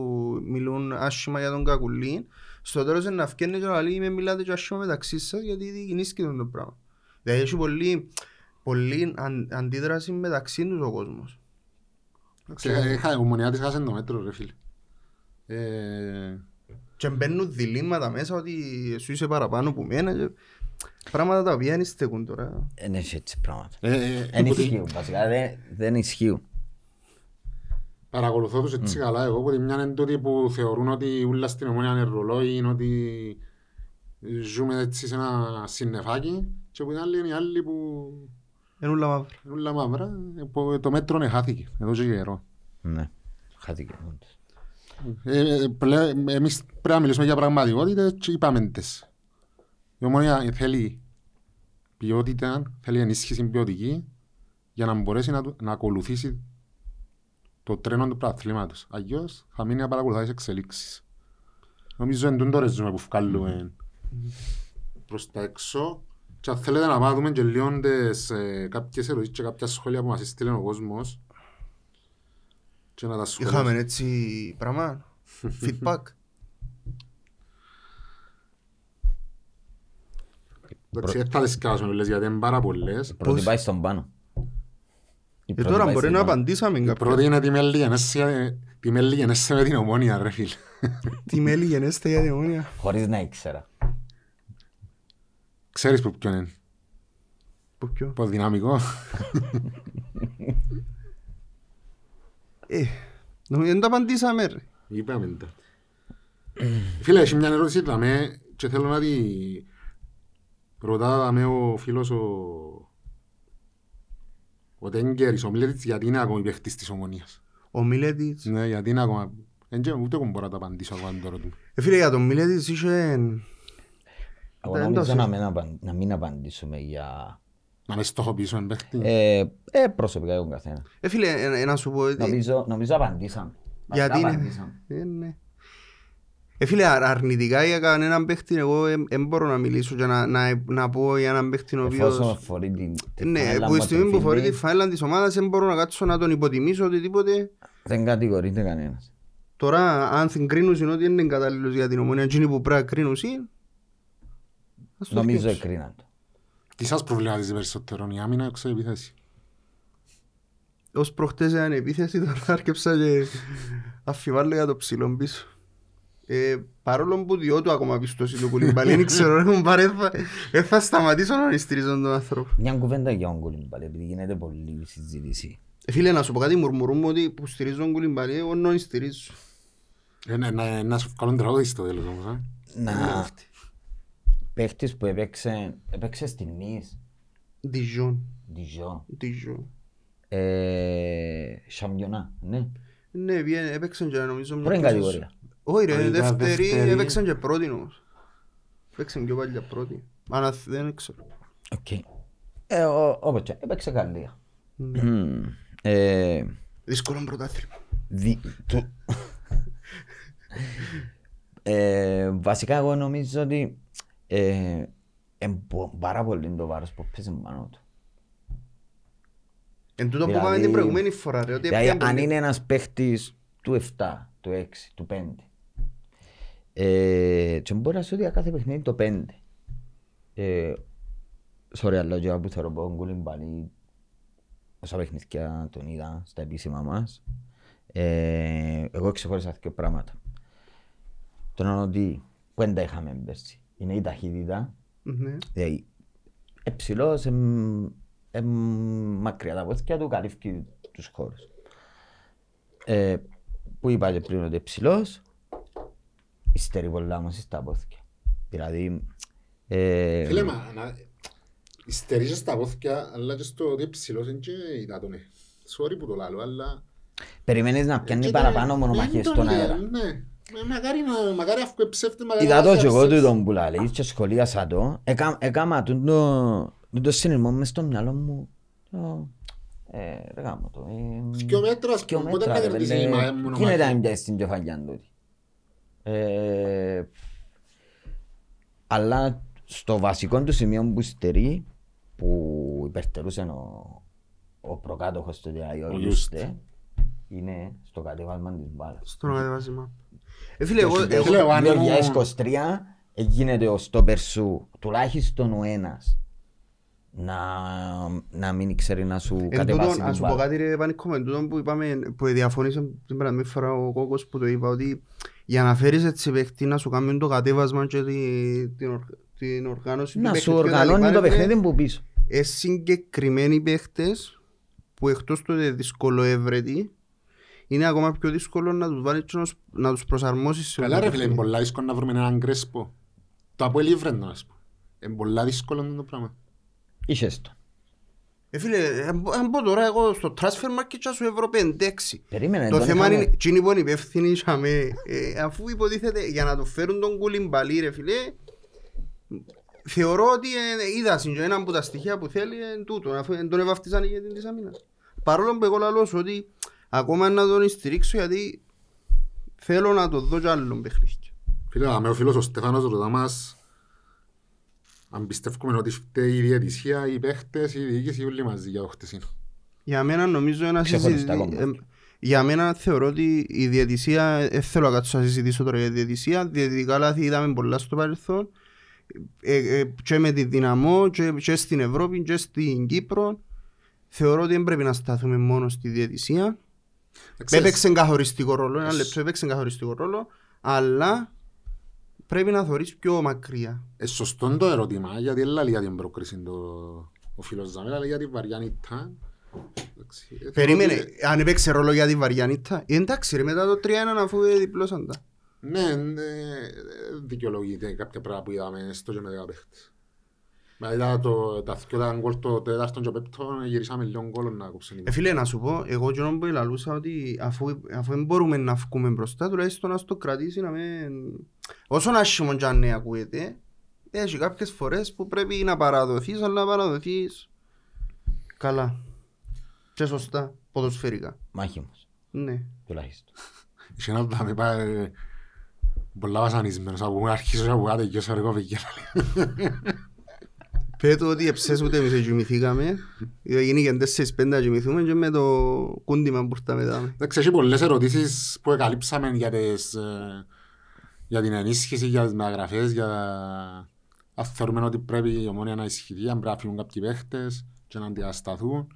μιλούν άσχημα για τον Κακουλή στο τέλος είναι να βγαίνει και να λέει με μιλάτε και άσχημα μεταξύ σας γιατί δικινήσκει το πράγμα δηλαδή έχει πολύ, πολύ αν, αντίδραση μεταξύ τους ο κόσμος ξε- είχα- ο Μονιάτης χάσε το μέτρο ρε φίλε. Ε, και μπαίνουν διλήμματα μέσα ότι σου είσαι παραπάνω από μένα και πράγματα τα οποία δεν στέκουν τώρα Δεν έχει έτσι πράγματα. ε, ε, Δεν που την- ισχύουν βασικά. δεν- Δεν ισχύουν. Παρακολουθώ τους έτσι καλά εγώ, που τη μια είναι τούτοι που θεωρούν ότι ούλα στην ομόνια είναι ρολόι, είναι ότι ζούμε έτσι σε ένα συννεφάκι και που την άλλη είναι οι άλλοι που είναι όλα μαύρα είναι ούλα μαύρα, ε, που το μέτρο είναι χάθηκε, εδώ και καιρό. Ναι. Χάθηκε. όντως. Ε, ε, πλέ- εμείς πρέπει να μιλήσουμε για πραγματικότητες και είπαμε τες. Η ομόνια θέλει ποιότητα, θέλει ενίσχυση ποιοτική για να μπορέσει να, του- να ακολουθήσει το τρένο του πρωταθλήματος. Αλλιώς θα μείνει να παρακολουθάς τις εξελίξεις. Νομίζω είναι το ρεζούμε που βγάλουμε προς τα έξω. Και αν θέλετε να πάμε και λίγο τις, ε, κάποιες ερωτήσεις και κάποια σχόλια που μας έστειλε ο κόσμος και να τα σχολιάσουμε. είχαμε έτσι πράγμα [laughs] feedback Εντάξει, δεν θα τις κάσουμε όλες γιατί είναι πάρα πολλές. Πρώτη Πώς- πάει στον πάνω. Η Ε, πρώτη τώρα πάει μπορεί στον να πάνω. απαντήσαμε Η κάποια. πρώτη είναι τη μέλη γενέσαι, τη μέλη γενέσαι με την ομόνια ρε φίλε. [laughs] Τι μέλη γενέστε για διαμόνια. Χωρίς να ήξερα. Ξέρεις που ποιον είναι. Που ποιο; Πως δυναμικό. [laughs] Ε, νομίζω δεν τα απαντήσαμε ρε. Είπαμε τα. Φίλε, έχει μια ερώτηση δαμέ και θέλω να τη ρωτά δαμέ ο φίλος ο ο Τέγκερης, ο Μίλεριτς, γιατί είναι ακόμη παίχτης της ομονίας. Ο Μιλέτης. Ναι, γιατί είναι ακόμα... Εν και ούτε εγώ μπορώ να τα απαντήσω ακόμα τώρα του. Ε, φίλε, για τον Μιλέτης είχε... Εγώ Δεν το νομίζω να συζητώ. μην, απαν- να μην απαντήσουμε για... Να με στοχοποιήσω εν παίχτη. Ε, ε, προσωπικά εγώ καθένα. Ε, φίλε, ε, ε, να σου πω ότι... Νομίζω, νομίζω απαντήσαμε. Γιατί Βασικά είναι... απαντήσαμε. Ε, ναι. Ε, φίλε, αρ- αρνητικά για κανέναν παίχτη εγώ δεν μπορώ να μιλήσω και να, να, να πω για έναν παίχτη ο Εφόσον οποίος... φορεί την, την Ναι, φανέλα που η μου στιγμή που φορεί τη τροφή, φανέλα της ομάδας δεν μπορώ να κάτσω να τον υποτιμήσω οτιδήποτε. δεν κατηγορείται κανένας. Τώρα, αν την κρίνουν είναι ότι είναι κατάλληλος για την ομονία, εκείνοι που πρέπει να κρίνουν είναι... ας το Νομίζω σκέψουν. εκρίναν το. Τι σας προβληματίζει περισσότερο, η άμυνα ή η επίθεση; Ως προχτές ήταν επίθεση, τώρα άρκεψα και αφιβάλλω για το ψηλό πίσω. Ε, παρόλο που διώ του ακόμα πιστώσει το κουλιμπαλί, δεν ξέρω, έχουν πάρει, θα- δεν θα σταματήσω να στηρίζω τον άνθρωπο. Μια κουβέντα για τον Κολυμπάλη, επειδή γίνεται πολλή συζήτηση. Ε, Φίλε, να σου πω κάτι, μουρμουρούμε ότι που στηρίζω τον κουλιμπαλί, εγώ νόη στηρίζω. Ε, ναι, να, να σου βγάλουν τραγούδι στο τέλος όμως. ε. Να... Παίχτης που έπαιξε, έπαιξε στην Νης, Dijon, Dijon, Dijon. ε, Σαμπιονά, ναι. Ναι, πήγαινε, έπαιξαν και νομίζω... μια Πρώην τόσο- κατηγορία. Όχι ρε, Α, ήταν δεύτερη, δεύτερη. έπαιξαν και πρώτη όμως. Έπαιξαν πιο παλιά πρώτη. Αλλά δεν ξέρω. Οκ. Ε, ο- όπως και, έπαιξε Γαλλία. Ναι. Μμμ. Ε, Δύσκολο πρωτάθλημα. δι- του- [laughs] Ε, βασικά εγώ νομίζω ότι ε, είναι πο- πάρα πολύ το βάρος που παίζει πάνω του. Εν τούτο που Δηλαδή- είπαμε την προηγούμενη φορά ρε, ότι Δηλαδή έπιαν αν πολύ- είναι ένας παίχτης του 7, του 6, του 5 ε, και μπορεί να σου δει κάθε παιχνίδι το 5 ε, sorry αλλά και που θέλω πως γκουλιν πάλι όσα παιχνίδια τον είδα στα επίσημα μας Ε, εγώ ξεχώρισα δύο πράγματα. Το είναι ότι που δεν τα είχαμε πέρσι. Είναι η ταχύτητα, Ναι. δηλαδή εψηλός, εμ, εμ, μακριά τα πόδια του, καλύφει τους χώρους. Ε, που είπα και πριν ότι εψηλός, υστερεί πολλά όμως στα πόδια. Δηλαδή, ε, Φίλε, μα, να... Υστερίζεις στα πόθηκια, αλλά και στο ότι ψηλός είναι και είδα τον, ε. Sorry που το λάλλω, αλλά... περιμένεις να πιάνει Και παραπάνω τα- μονομαχίες δεν στον τον αέρα. είδα, Ναι. Ε, Μακάρι να, μακάρι αφού ψεύτε, μακάρι Είδα να το και εγώ φτιάξεις. του τον που λέει και σχολίασα το. Έκα- Έκαμα τον το, τον το συνειρμό μες στο μυαλό μου. Το, ε, ρε γάμο το. ε, Δυο μέτρα, ας δυο πούμε, πότε μέτρα, να ρε, κερδίσει πέλε. η μα- Τι είναι μονομαχία. να πιάσεις στην κεφαλιά του. Ε, αλλά στο βασικό του σημείο που στερεί, που υπερτερούσε ο, ο προκάτοχος του δηλαδή, ο Ο Ιούστε, είναι στο κατέβασμα της μπάλας. Στον κατεβάσιμα. Ε, φίλε, εγώ, Το εγώ, Φίλε, ο Άννα μου- 2023 γίνεται ο στόπερ σου τουλάχιστον ο ένας να, να μην ξέρει να σου εν κατεβάσει τούτον, ας την σου πω μπάλα. κάτι ρε Πανίκο, εν τούτον που είπαμε, που διαφωνήσε την περασμένη φορά ο Κόκος που το είπα, ότι για να φέρεις έτσι παίχτη να σου κάνουν το κατέβασμα και τη- την, ορ- την οργάνωση του Να σου παιχνιδιού και τα οργανώνει λοιπά, το ρε, παιχνίδι που πίσω. ε, συγκεκριμένοι παίχτες που εκτός του ότι δυσκολοεύρετοι είναι ακόμα πιο δύσκολο να τους βάλεις και να τους- να τους προσαρμόσεις σε Καλά αυτό ρε το φίλε, είναι παιχνίδι. πολλά δύσκολο να βρούμε έναν κρέσπο. Το από ελίβρεντο, ας πούμε. Είναι πολλά δύσκολο το πράγμα. Είχες το. Ε, φίλε, αν πω τώρα εγώ στο transfer market και σου ευρώ 5-6. Περίμενε. Το τον θέμα είχαμε- είναι, εκείνοι που είναι υπεύθυνοι είχαμε, ε, αφού υποτίθεται για να το φέρουν τον κουλιμπαλί ρε φίλε, θεωρώ ότι ε, είδα συν και ένα από τα στοιχεία που θέλει είναι τούτο, αφού δεν τον ευαυτίζαν για την της αμήνας. Παρόλο που εγώ λαλώ σου ότι ακόμα να τον στηρίξω γιατί θέλω να το δω κι άλλον παιχνίδι. Φίλε, αλλά με ο φίλος ο Στεφάνος ρωτά μας αν πιστεύουμε ότι φταίει η διαιτησία, οι παίχτες, η διοίκηση, όλοι μαζί για το χτεσίνο. Για μένα νομίζω ένα Ξεχωριστά συζητή... κομμάτια. ε, Για μένα θεωρώ ότι η διαιτησία, δεν θέλω να κάτσω να συζητήσω τώρα για τη διαιτησία, διαιτητικά λάθη είδαμε πολλά στο παρελθόν ε, ε, και με τη δυναμό και, και στην Ευρώπη και στην Κύπρο. Θεωρώ ότι δεν πρέπει να σταθούμε μόνο στη διαιτησία. Ξέρεις, Έπαιξε καθοριστικό ρόλο, ένα λεπτό έπαιξε καθοριστικό ρόλο, αλλά πρέπει να θωρείς πιο μακριά. ε, σωστό το ερώτημα, γιατί δεν λέει για την πρόκριση το, ο φίλος Ζαμέλα, αλλά για την βαριάνητα. Εντάξει, ε, θεωρώ Περίμενε, ότι- αν έπαιξε ρόλο για τη Βαριανίτα, ε, εντάξει ρε μετά το 3-1 αφού ε, διπλώσαν τα. Ναι, ναι, δικαιολογείται κάποια πράγματα που είδαμε στο και με δέκα παίχτες. Δηλαδή τα- το- τα δυο τα γκολ το τέταρτο και πέπτο γυρίσαμε λίγο γκολ να κόψουν. οι Ε, φίλε, να σου πω, εγώ και που λαλούσα ότι αφού, αφού δεν μπορούμε να βγούμε μπροστά, τουλάχιστον να το κρατήσει να μην... Όσο άσχημο κι αν ναι ακούεται, έχει κάποιες φορές που πρέπει να παραδοθείς, αλλά να παραδοθείς καλά. Και σωστά, ποδοσφαιρικά. Μάχημος, Ναι. τουλάχιστον. Είχε ένα που θα με πάει πολλά βασανισμένος από που αρχίσω και από κάτω και όσο αργό πήγε. Πέτω ότι εψές ούτε εμείς κοιμηθήκαμε, γίνει και 4-5 να κοιμηθούμε και με το κούντιμα που ήρθαμε μετά. Εντάξει, έχει πολλές ερωτήσεις που εκαλύψαμε για, τις, ε, για την ενίσχυση, για τις μεταγραφές, για αν θεωρούμε ότι πρέπει η ομόνια να ισχυθεί, αν πρέπει να φύγουν κάποιοι παίχτες και να αντιασταθούν.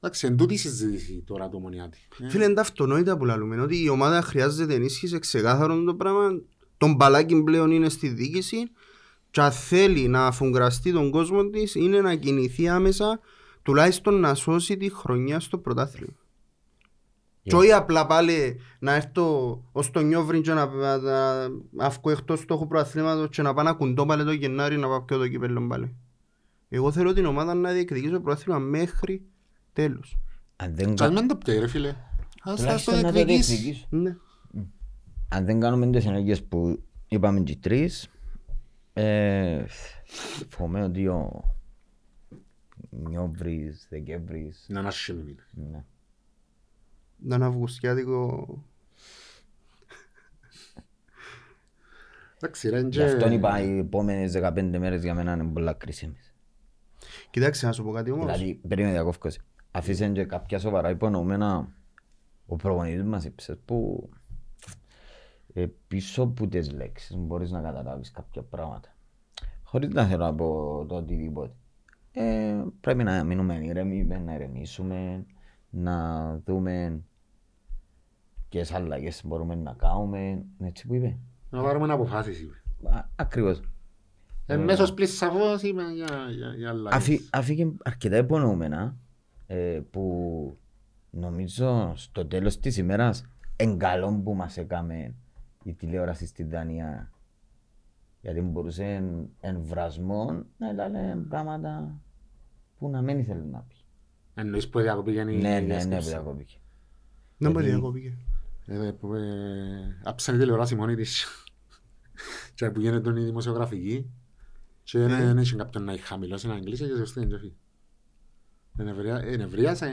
Εντάξει, εν τούτη η συζήτηση τώρα το ομονιάτη. Ε, Φίλε, είναι τα αυτονόητα που λαλούμε, ότι η ομάδα χρειάζεται ενίσχυση, ξεκάθαρο το πράγμα. Τον μπαλάκι πλέον είναι στη διοίκηση και αν θέλει να αφουγκραστεί τον κόσμο της είναι να κινηθεί άμεσα τουλάχιστον να σώσει τη χρονιά στο πρωτάθλημα. Και όχι απλά πάλι να έρθω ως το νιόβριν και να, να, να, να βγω εκτός στόχου πρωταθλήματος και να πάω να κουντώ πάλι το Γενάρη να πάω πιο το κύπελλο πάλι. Εγώ θέλω την ομάδα να διεκδικήσει το πρωτάθλημα μέχρι τέλος. Αν δεν, Κι ας κα- μην το πιέει ρε φίλε. Ας ας το τουλάχιστον να το διεκδικήσει. διεκδικήσω. Ναι. Αν δεν κάνουμε τις ενέργειες που είπαμε και οι τρεις, ε, φοβάμαι ότι ο Νιόβρης, Δεκέμβρης, Είναι ένα σύνολο. ναι. Να είναι αυγουστιάτικο Εντάξει ρε, Γι' αυτό είπα οι επόμενες 15 μέρες για μένα είναι πολλά κρίσιμες. Κοιτάξτε να σου πω κάτι όμως. Δηλαδή, περίμενε διακόφκωση. Αφήσαν και κάποια σοβαρά υπονοούμενα ο προπονητής μας είπες που ε, πίσω από τις λέξεις μπορείς να καταλάβεις κάποια πράγματα. Χωρίς να θέλω να πω το οτιδήποτε. Ε, πρέπει να μείνουμε ήρεμοι, να ηρεμήσουμε, να δούμε ποιες αλλαγές μπορούμε να κάνουμε, είναι έτσι που είπε. Να πάρουμε αποφάσεις. είπε. Α, Ακριβώς. Ε, μέσος πλής σαφώς είπε για, για, για αλλαγές. Αφή- Αφήγε αρκετά υπονοούμενα ε, που νομίζω στο τέλος της ημέρας εν καλό που μας έκαμε η τηλεόραση στη Δανία γιατί μπορούσε εν, εν βρασμό να λένε πράγματα που να μην ήθελε να πει. Εννοείς που διακοπήκαν οι Ναι, ναι, ναι, που διασκέψεις. διακόπηκε. Δεν μπορεί Γιατί- διακόπηκε. Ε, που, ε, άψανε τηλεόραση μόνη της. Και που γίνεται η δημοσιογραφική. Και Ε. δεν είχε κάποιον να χαμηλώσει να αγγλίσει και σωστή είναι και Ενευρίασα,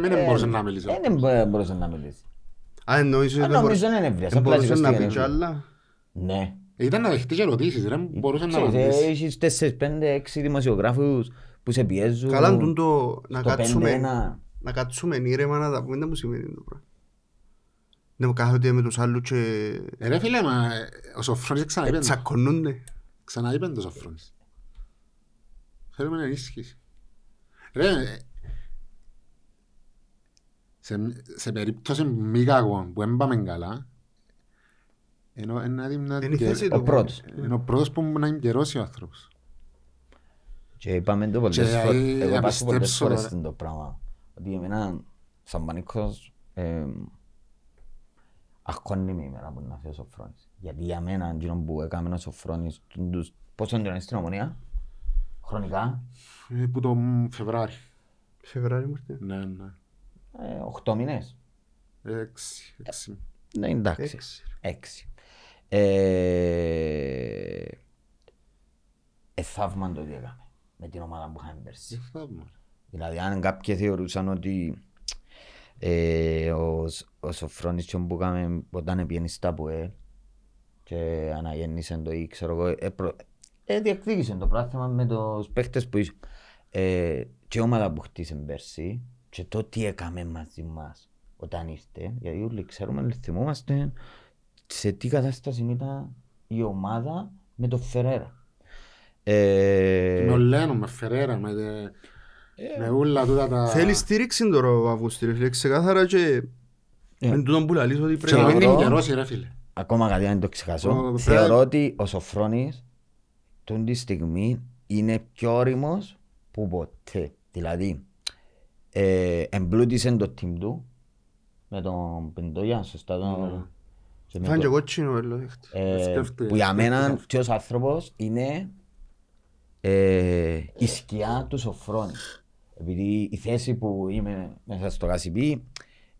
δεν μπορούσε να μιλήσω. Ε, Δεν μπο- μπορούσε να μιλήσει. Α, εννοείς ότι Α, δεν Νομίζω μπορούσε- είναι εύβοιας. δεν απλά μπορούσες σηκωστεί να η πεις κι ενέργεια. άλλα. Ναι. Ήταν να δεχτείς και ερωτήσεις, δεν μπορούσες να Ξέρεις, ε, απαντήσεις. Έχεις τέσσερις, πέντε, έξι δημοσιογράφους που σε πιέζουν. Καλά τούν το να στο κάτσουμε 5-1. να κάτσουμε ήρεμα να τα πούμε, δεν μου σημαίνει το πράγμα. Δεν κάθονται με τους άλλους και Ε, Ρε φίλε, μα ε, ο Σοφρόνης ξαναείπε το. τσακωνούνται. Ξαναείπε το Σοφρόνης. Θέλουμε ενίσχυση. Ρε, ε, σε, σε περίπτωση μη κακών που έμπαμε καλά, ενώ είναι να- να- Είναι η θέση Ο του. πρώτος. είναι ο πρώτος που να εγκαιρώσει ο άνθρωπος. Και είπαμε το πολλές Και, φορές, ε, εγώ να είπα σου πολλές πιστέψω, φορές ρε. στην το πράγμα. Ότι εμένα, σαν πανίκος, ε, αγχώνει με η μέρα που να φύγει ο Σοφρόνης. Γιατί για μένα, εκείνο που έκαμε ο Σοφρόνης, τούν τους- πόσο είναι στην ομονία, χρονικά, Ε, Που το μ, Φεβράρι. Φεβράρι μου ήρθε. Ναι, ναι. Ε, οχτώ μήνες. Έξι, έξι. Ναι, εντάξει. Έξι. Έξι. Ε, ε, θαύμα το τι έκαμε με την ομάδα που είχαμε πέρσι. Ε, θαύμα. Δηλαδή αν κάποιοι θεωρούσαν ότι ε, ο, Σ- ο Σοφρόνης και που έκαμε όταν πήγαινε στα ΠΟΕ και αναγέννησε το ή ξέρω εγώ, ε, προ, ε, διεκδίκησε το πράγμα με τους παίχτες που είσαι. Ε, και η ομάδα που χτίσε πέρσι και το τι έκαμε μαζί μας όταν ήρθε, γιατί όλοι ξέρουμε, θυμόμαστε σε τι κατάσταση ήταν η ομάδα με τον Φερέρα. Ε, Με ο Λένο, με Φερέρα, με, τε- με ούλα τούτα τα... Θέλει στήριξη τώρα ο Αυγούστη, ρε φίλε, ξεκάθαρα και με τούτον που λαλείς ότι Και να μην πρέπει. την Θεωρώ- καιρώσει ρε φίλε. ακόμα κάτι αν το ξεχάσω, Ο- θεωρώ ότι ο Σοφρόνης τούτη τη στιγμή είναι πιο όριμος που ποτέ. Δηλαδή, ε, εμπλούτησε το team του με τον Πεντόγια, σωστά τον... και με Φάνε και το- κότσινο, έλος, δέχτε. ε, Σκέφτε- που για μένα σκέφτε και ως άνθρωπος είναι ε, η σκιά τους Σοφρόνη. Επειδή η θέση που είμαι μέσα στο Κασιπί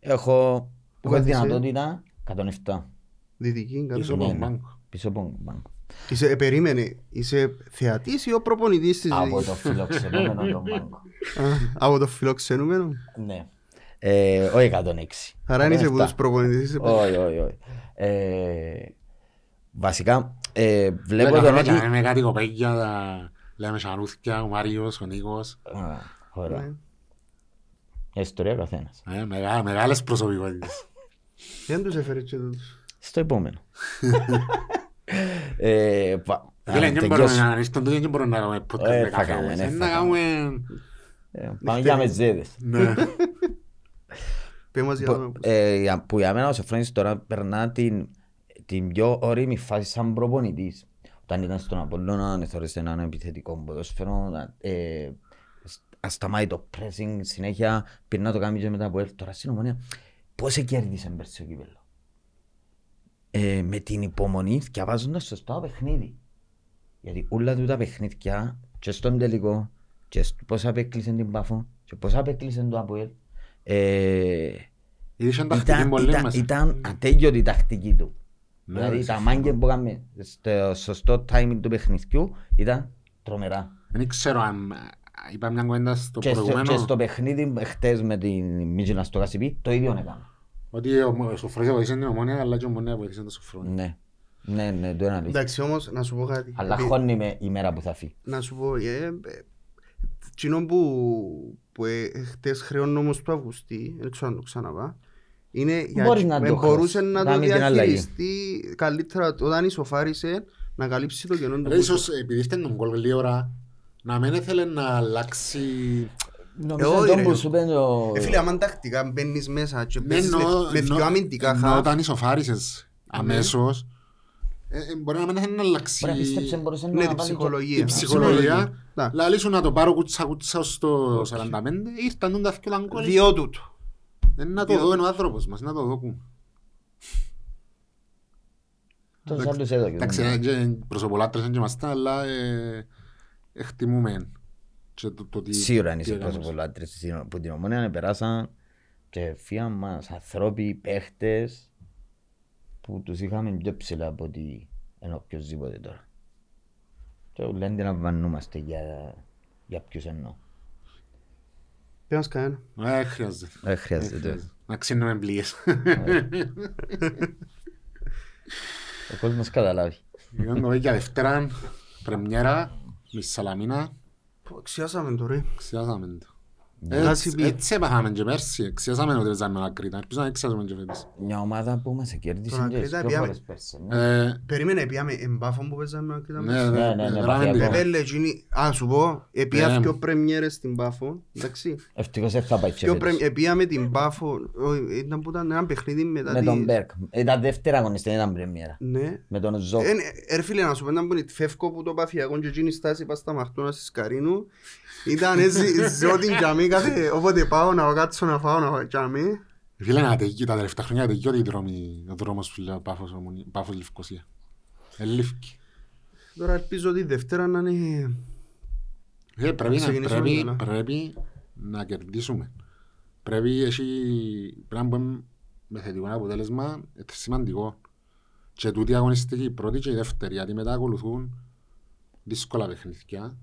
έχω, έχω κάθεσαι; δυνατότητα 107 Δυτική, κάτω. Πίσω από Ναι, τον ναι. μπάνκο. πίσω από τον μπάνκο. Είσαι, ε, περίμενε, είσαι θεατής ή ο προπονητής της Από το φιλοξενούμενο τον μπάνκο. Α, Από το φιλοξενούμενο; Ναι. Ε, όχι 106. Άρα αν είσαι από 107. τους προπονητές. είσαι- Όχι, όχι, όχι. Ε, βασικά, ε, βλέπω Λέμε τον κάτι- ότι... λέμε κάτι κοπέγια, τα- λέμε σανούθκια, ο Μάριος, ο Νίκος. Α, Ωραία. Ναι. Ιστορία καθένας. Ε, μεγά- Μεγάλες προσωπικότητες. Δεν τους έφερε και τούτους. Στο επόμενο. ε, πα- Φίλε, αν δεν μπορούμε τελειώσει. να ήρθαν τότε, δεν μπορούμε να κάνουμε podcast Ε, με θα κάθε κάνουμε, ώρες. ναι, Ε, θα Να κάνουμε. κάνουμε... Ε, Πάμε για μεζέδες. Ναι. Πες μας για να δούμε πώς. Ε, για- Που για μένα ο Σοφρόνης τώρα περνά την, την πιο όρημη φάση σαν προπονητής. Όταν ήταν στον Απόλλωνα, θεωρήσε έναν επιθετικό ποδόσφαιρο, να- ε, σ- ασταμάει το pressing συνέχεια, πήρε να το κάνει και μετά από έρθει. Τώρα στην Ομονία, πώς σε κέρδισε πέρσι ο κύπελλο; Ε, με την υπομονή και βάζοντας σωστά το παιχνίδι. Γιατί όλα του τα παιχνίδια και στον τελικό και στο πώς απέκλεισε την Πάφο και πώς απέκλεισε το Αποέλ ε, Είχε τακτική ήταν, πολύ ήταν, μέσα. ήταν ατέλειωτη η τακτική του. Ναι, δηλαδή τα συμφωνώ. μάγκες που έκαμε στο σωστό timing του παιχνιδιού ήταν τρομερά. Δεν ξέρω αν... Είπα μια κουβέντα στο Και, στο, προηγούμενο και στο παιχνίδι χτες με την Μίτζινα στο Κασιπί το ίδιο έκαμε. Ότι ο ο Σοφρόνης βοήθησε την ομόνια αλλά και η ομόνια βοήθησε τον Σοφρόνη. Ναι, ναι, ναι, το ένα αλήθεια. Εντάξει όμως, να σου πω κάτι. Αλλά Επει- χώνει με η μέρα που θα φύγει. Να σου πω, ε, ε, εκείνο που, που ε, χτες χρεώνω όμως του Αυγουστή, δεν ξέρω αν το ξαναπά, είναι για Μπορείς να ε, το μπορούσε χρεώσεις. να το Κάμε την αλλαγή. διαχειριστεί καλύτερα όταν ισοφάρισε να καλύψει το κενό του. Ρε, ίσως επειδή ήρθε τον κόλ λίγη ώρα, να μην ήθελε να αλλάξει... Νομίζω όχι, τον ρε. που σου πέντε ο... Ε, φίλε, άμα τακτικά μπαίνεις μέσα και Ναι, παίζεις με- εννοώ- με εννοώ- δυο αμυντικά εννοώ χαφ, όταν ισοφάρισες αμέσως, ε, ε, μπορεί να μην έχεις να αλλάξει Μπορεί να πίστεψε, μπορούσε ναι, να την βάλεις και- ψυχολογία. η ψυχολογία. Να. Λαλή σου να το πάρω κούτσα κούτσα στο 45, ήρθαν τα δυο γκολ. Διό τούτο. Ε, Να το Διό- δω είναι ο άνθρωπος μας, να το δω που. Τους άλλους έδωκε. Εντάξει, ε, και προσωπολάτρες δεν είμαστε, αλλά ε, εκτιμούμε. Και το- το τι- Σίγουρα είναι τι σε έκανες. προσωπολάτρες στην- που την ομόνια περάσαν και φύγαν μας ανθρώποι, παίχτες που τους είχαμε πιο ψηλά από ότι είναι οποιοςδήποτε τώρα. Και λένε αντιλαμβανόμαστε για, για ποιους εννοώ. Πέρας κανένα. Ε, χρειάζεται. Δεν χρειάζεται. Να ξύνουμε πλοίες. Ο κόσμος καταλάβει. Λοιπόν, το για Δευτέρα, πρεμιέρα, μες Σαλαμίνα, Πω, Εξιάσαμε το ρε. ξιάσαμε το. Να Έτσι- σου πει. Έτσι έπαθαμε και πέρσι, εξιάσαμε ότι παίζαμε με Ακρίτα, ελπίζω να εξιάσουμε και φέτος. Μια ομάδα που μας κέρδισε Τον και Ακρίτα δύο πιάμε. φορές πέρσι. ναι. Ε, Περίμενε, πήγαμε εμπάφων που παίζαμε να κοιτάμε. Ναι, ναι, ναι, ναι, ναι, παθιακό. ναι, Πέλε, εκείνη- α, σου πω, επία Ναι. δυο πρεμιέρες στην Πάφο, εντάξει. Ευτυχώς δεν θα πάει και Δυο φέτος. πρεμ- Επίαμε την Πάφο, όχι, ήταν που ήταν ένα παιχνίδι μετά Με τη- τον Μπέρκ. Ήταν δεύτερα αγωνιστή, δεν ήταν πρεμιέρα. Ναι. Με τον Ζόκ. Ε, ε, ρε φίλε, να σου πω, ήταν που είναι φεύκο που το παφιακό και εκείνη η στάση πας στα μαχτώνα στη Σκαρίνου. Ήταν έτσι, ζω την τζαμί κάθε, όποτε πάω να κάτσω να φάω να φάω τζαμί. Φίλε, να τεγεί, τα τελευταία χρόνια τεγεί οι δρόμοι, ο δρόμος που λέω Πάφος, Ομονία- Πάφος Λευκοσία. Ε, λήφκει. Τώρα ελπίζω τη Δευτέρα να είναι... Ε, πρέπει, να, ξεκινήσουμε πρέπει, καλά. πρέπει να κερδίσουμε. Πρέπει, έχει, πρέπει να μπούμε με θετικό αποτέλεσμα, είναι σημαντικό. Και τούτη αγωνιστική, η πρώτη και η δεύτερη, γιατί μετά ακολουθούν δύσκολα παιχνίδια.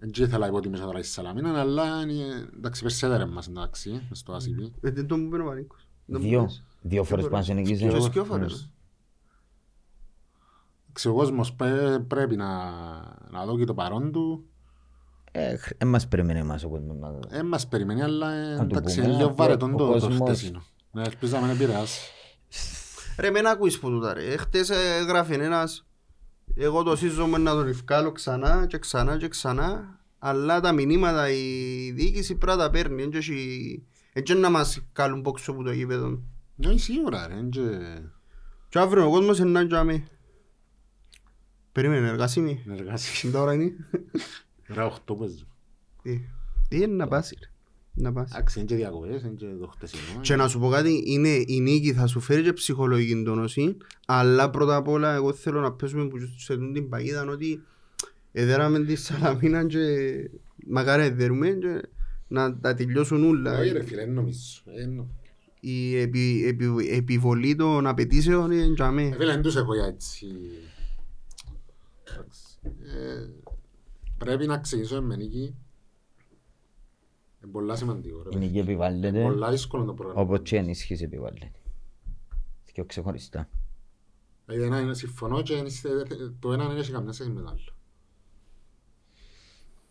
Δεν ήθελα υπότιμησα τώρα η Σαλαμίνα, αλλά είναι- εντάξει, περσέδερε μας εντάξει, μες στο ACP. Ε, Δεν τον μου πήρε ο Πανίκος. Δεν μου Δύο. πες. Δύο φορές που μας νικήσε. Ποιος δυο φορές. Εντάξει, Ο κόσμος πρέ- πρέπει να, να δω και το παρόν του. Ε, χρ- εν μας περιμένει εμάς ο κόσμος να- Δεν μας περιμένει, αλλά ε, Να του εντάξει, πούμε, είναι λίγο ο βαρετόν το, το κόσμος- χτεσινό. Ναι, ελπίζαμε να επηρεάσει. Ρε, μεν ακούεις που τούτα ρε. Χτες ε, γράφει ένας, εγώ το σύζομαι να τον ευκάλω ξανά και ξανά και ξανά, αλλά τα μηνύματα η διοίκηση πρέπει να τα παίρνει. Έτσι, έχει- έτσι να μας κάλουν πόξω από το γήπεδο. Ναι, σίγουρα ρε. είναι και- Και αύριο ο κόσμος είναι να τζάμε. Περίμενε, εργάσιμη. είναι εργάσιμο. Στην ώρα είναι. Ρε, οχτώ παίζω. Τι, τι είναι να πάσει ρε; Να πάσει. Εντάξει, είναι και διακοπές, είναι και το χτεσινό. Και να σου πω κάτι, είναι η νίκη θα σου φέρει και ψυχολογική τόνωση, αλλά πρώτα απ' όλα εγώ θέλω να πέσουμε που σε τούτη την παγίδα ότι εδέραμε τη Σαλαμίνα και μακάρι εδέρουμε και να τα τελειώσουν όλα. Όχι ρε φίλε, δεν νομίζω. Ε, νο- Η επι, επι, επιβολή των απαιτήσεων είναι για Ε, μέ. Φίλε, δεν τους έχω για έτσι. Εντάξει. Ε, Πρέπει να ξεκινήσουμε με νίκη. Είναι πολλά σημαντικό. ρε. Η νίκη επιβάλλεται, Πολλά δύσκολο το πρόγραμμα. όπως και η ενίσχυση επιβάλλεται. Και ξεχωριστά. Δηλαδή, ένα είναι συμφωνώ και είναι- το ένα δεν έχει καμιά σχέση με το άλλο.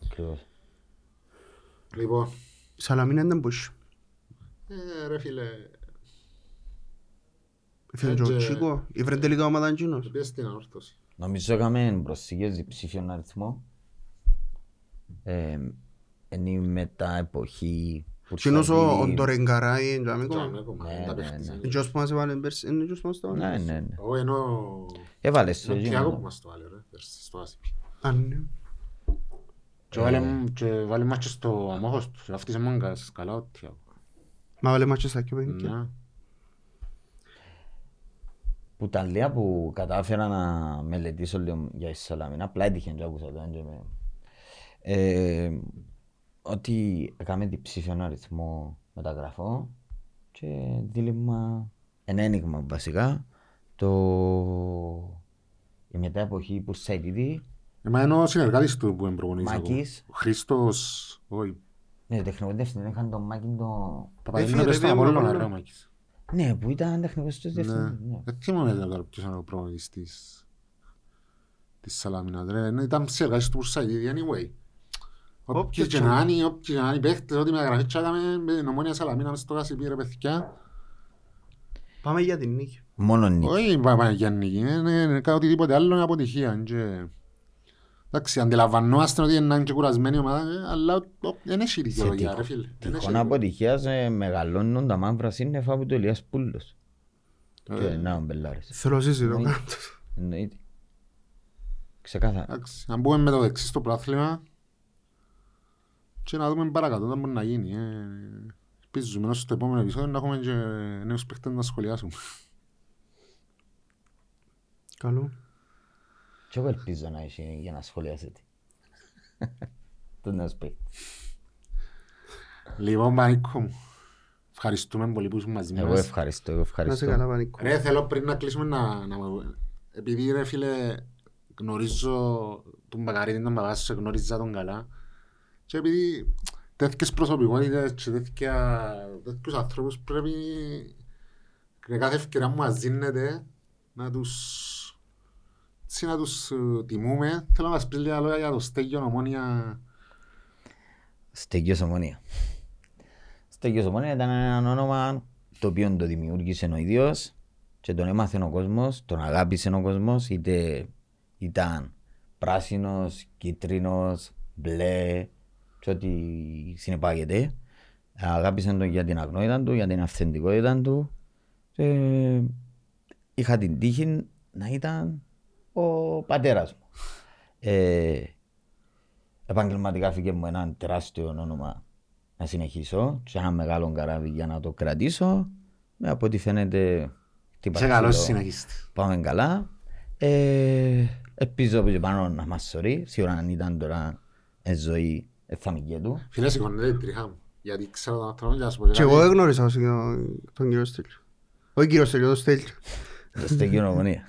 Ακριβώς. Λοιπόν, Η Σαλαμίνα ήταν πώς. ε, ρε φίλε, Έφερε Έτσι. και ο Τσίκο, ήφερε τελικά ομάδα εκείνος. πήγες στην ανόρθωση. Νομίζω έκαμε προσθήκες διψήφιον αριθμό. Ε, είναι μετά εποχή που Εκείνος ο- ο Σαββίδη- Ντορεγκαράι είναι για μέ Τζάμε ακόμα. ακόμα, Ναι, δεν τα ναι, παίχτης ναι. είναι. Εκείνος που μας έβαλε πέρσι, είναι εκείνος που μας το έβαλε Ναι, πέρσι. ναι, ναι. Εγώ ενώ... Έβαλες το Ο εκείνο. Τιάκο που μας το βάλε ρε, πέρσι στο ACP. Α, ναι. Και βάλε- Και βάλε μας και στο αμόχος τους, βαφτίσε μάγκας καλά ο Τιάκο. Μα βάλε μάτσες στα πιο παιχνίδια. Ναι. Που τα λίγα που κατάφερα να μελετήσω λίγο για η Σαλαμίνα, απλά έτυχε και άκουσα το έντια με. Ε, ότι έκαμε διψήφιον αριθμό μεταγραφών και δίλημα, ένα ένιγμα βασικά, το η μετά εποχή που Σαϊτίδη, Ε, Μα είναι ο συνεργάτης του που είναι προπονητής εγώ. Μάκης. Ο Χρήστος, όχι. ναι, τεχνικό διευθυντή είχαν τον Μάκη το... Παπαδίνο φίλε, πες στον ρε, Απόλλωνα Απόλλωνα. ρε ο Μάκης. Ναι, που ήταν τεχνικός του Ναι. διευθυντή. Ναι. Δεν θυμάμαι τώρα ποιος είναι ο προπονητής της της Σαλαμίνας ρε. Ναι, Ήταν συνεργάτης του Πουρσαϊδίδη anyway. Όποιοι Όποιος και και να είναι, όποιοι και να είναι οι παίχτες, ό,τι μεταγραφή τσάκαμε με την Ομόνια Σαλαμίνα μες στο Κασιπί ρε παιδιά. Πάμε για την νίκη. Μόνο νίκη. Όχι πάμε για νίκη, είναι- είναι κάτι οτιδήποτε άλλο είναι αποτυχία. είναι και- Εντάξει, αντιλαμβανόμαστε ότι είναι και κουρασμένη ομάδα, ε, αλλά ο- δεν έχει δικαιολογία, ρε φίλε. Δεν έχει Τυχόν αποτυχίας ε, μεγαλώνουν τα μαύρα σύννεφα που το Ηλίας Πούλος. δικαιολογία. Και Ε, να ο Μπελάρης. Θέλω συζητώ Εννοείται. κάτω. Εννοείται. Ξεκάθαρα. Εντάξει, αν μπούμε με το δεξί στο πράθλημα και να δούμε παρακάτω τι μπορεί να γίνει. ε. Ελπίζουμε στο επόμενο επεισόδιο να έχουμε και νέους παίχτες να σχολιάσουμε. Καλό. Και εγώ ελπίζω να έχει για να σχολιάσετε. Το να σου πει. Λοιπόν, Πανίκο μου, ευχαριστούμε πολύ που ήσουν μαζί Εγώ μας. ευχαριστώ, εγώ Να σε ευχαριστώ. καλά Πανίκο. Ρε, θέλω πριν να κλείσουμε να, να μου- Επειδή ρε φίλε γνωρίζω τον Μπακαρίτη, τον Παπάσο, γνώριζα τον καλά και επειδή τέτοιες προσωπικότητες και τέτοια, τέτοιους ανθρώπους πρέπει με κάθε ευκαιρία που μας δίνεται να τους έτσι να τους ε, τιμούμε. Θέλω να μας πεις λίγα λόγια για το στέγιο ομόνια. Στέγιος Ομόνια. Στέγιος Ομόνια ήταν ένα όνομα το οποίο το δημιούργησε ο ίδιος και τον έμαθε ο κόσμος, τον αγάπησε ο κόσμος, είτε ήταν πράσινος, κίτρινος, μπλε και ό,τι συνεπάγεται. Αγάπησε τον για την αγνότητα του, για την αυθεντικότητα του και είχα την τύχη να ήταν ο πατέρας μου. Ε, επαγγελματικά φύγε μου ένα τεράστιο όνομα να συνεχίσω και ένα μεγάλο καράβι για να το κρατήσω. Με από ό,τι φαίνεται χτύπα Είσαι καλός ξύλο. συνεχιστής. Πάμε καλά. Ε, ελπίζω από και πάνω να μας σωρεί. Σίγουρα αν ήταν τώρα ε, ζωή ε, θα μην και του. Φίλε, σηκώνεται η τρίχα μου. Γιατί ξέρω τον άνθρωπο και να σου πω Και εγώ κάτι. έγνωρισα ως τον- τον κύριο Στέλιο. Όχι κύριος Στέλιο, τον Στέλιο. Το στέγιο ομονία.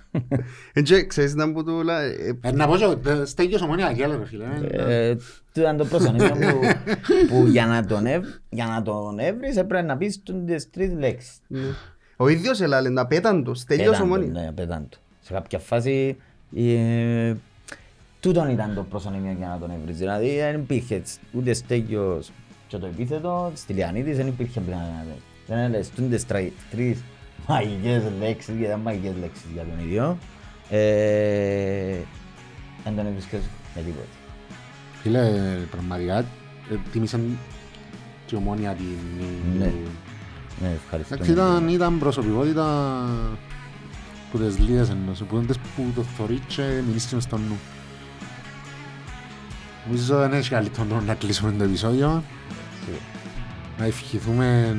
Εν και ξέρεις να μου το λά... ε, Ε, να πω και ο- στέγιος ομονία γέλα ρε φίλε. ε. Ε, του ήταν το πρόσωπο που, που για να τον, ευ, για να τον έβρεις έπρεπε να πεις τις τρεις λέξεις. ναι. Ο ίδιος ελάλε, να πέταν το, Στέλιος Πέταντο, ομόνι. Ναι, πέταντο. Σε κάποια φάση ε, τούτον ήταν το προσωνύμιο για να τον έβρεις. Δηλαδή δεν υπήρχε ούτε στέγιος και το επίθετο, στη Λιανίδης δεν υπήρχε πιθανότητα. Δεν έλεγες τούντες τρα- τρεις μαγικές λέξεις, γιατί ήταν μαγικές λέξεις για τον ίδιο. Ε, δεν τον έβρισκες με τίποτα. Φίλε, πραγματικά ε, τίμησαν και ομόνια την... Ναι. Ναι, ευχαριστώ. Εντάξει, ήταν, ήταν προσωπικότητα που τις λίγες εννοώ, που είναι τις που το θωρεί και μιλήσεις μες στον νου. Νομίζω δεν έχει καλύτερο τρόπο να κλείσουμε το επεισόδιο. Να ευχηθούμε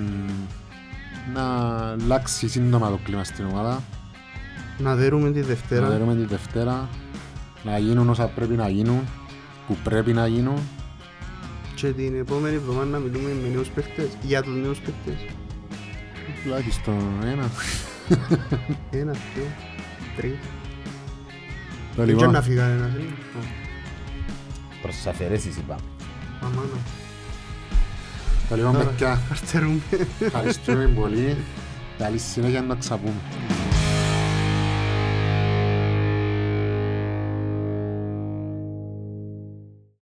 να αλλάξει σύντομα το κλίμα στην ομάδα. Να δέρουμε τη Να Δευτέρα. δούμε τη Δευτέρα. Να γίνουν όσα πρέπει να γίνουν. Που πρέπει να γίνουν. Και την επόμενη εβδομάδα να μιλούμε με νέους παίχτες. Για τους νέους παίχτες. Τουλάχιστον ένα. Ένα, δύο, τρεις. Το Δεν λοιπόν. να φύγει κανένας. Ε. Ω, Προς τις αφαιρέσεις είπαμε. Αμάνα. Το λοιπόν, Τώρα, παιδιά. Καρτερούμε. Ευχαριστούμε πολύ. Καλή συνέχεια να ξαπούμε.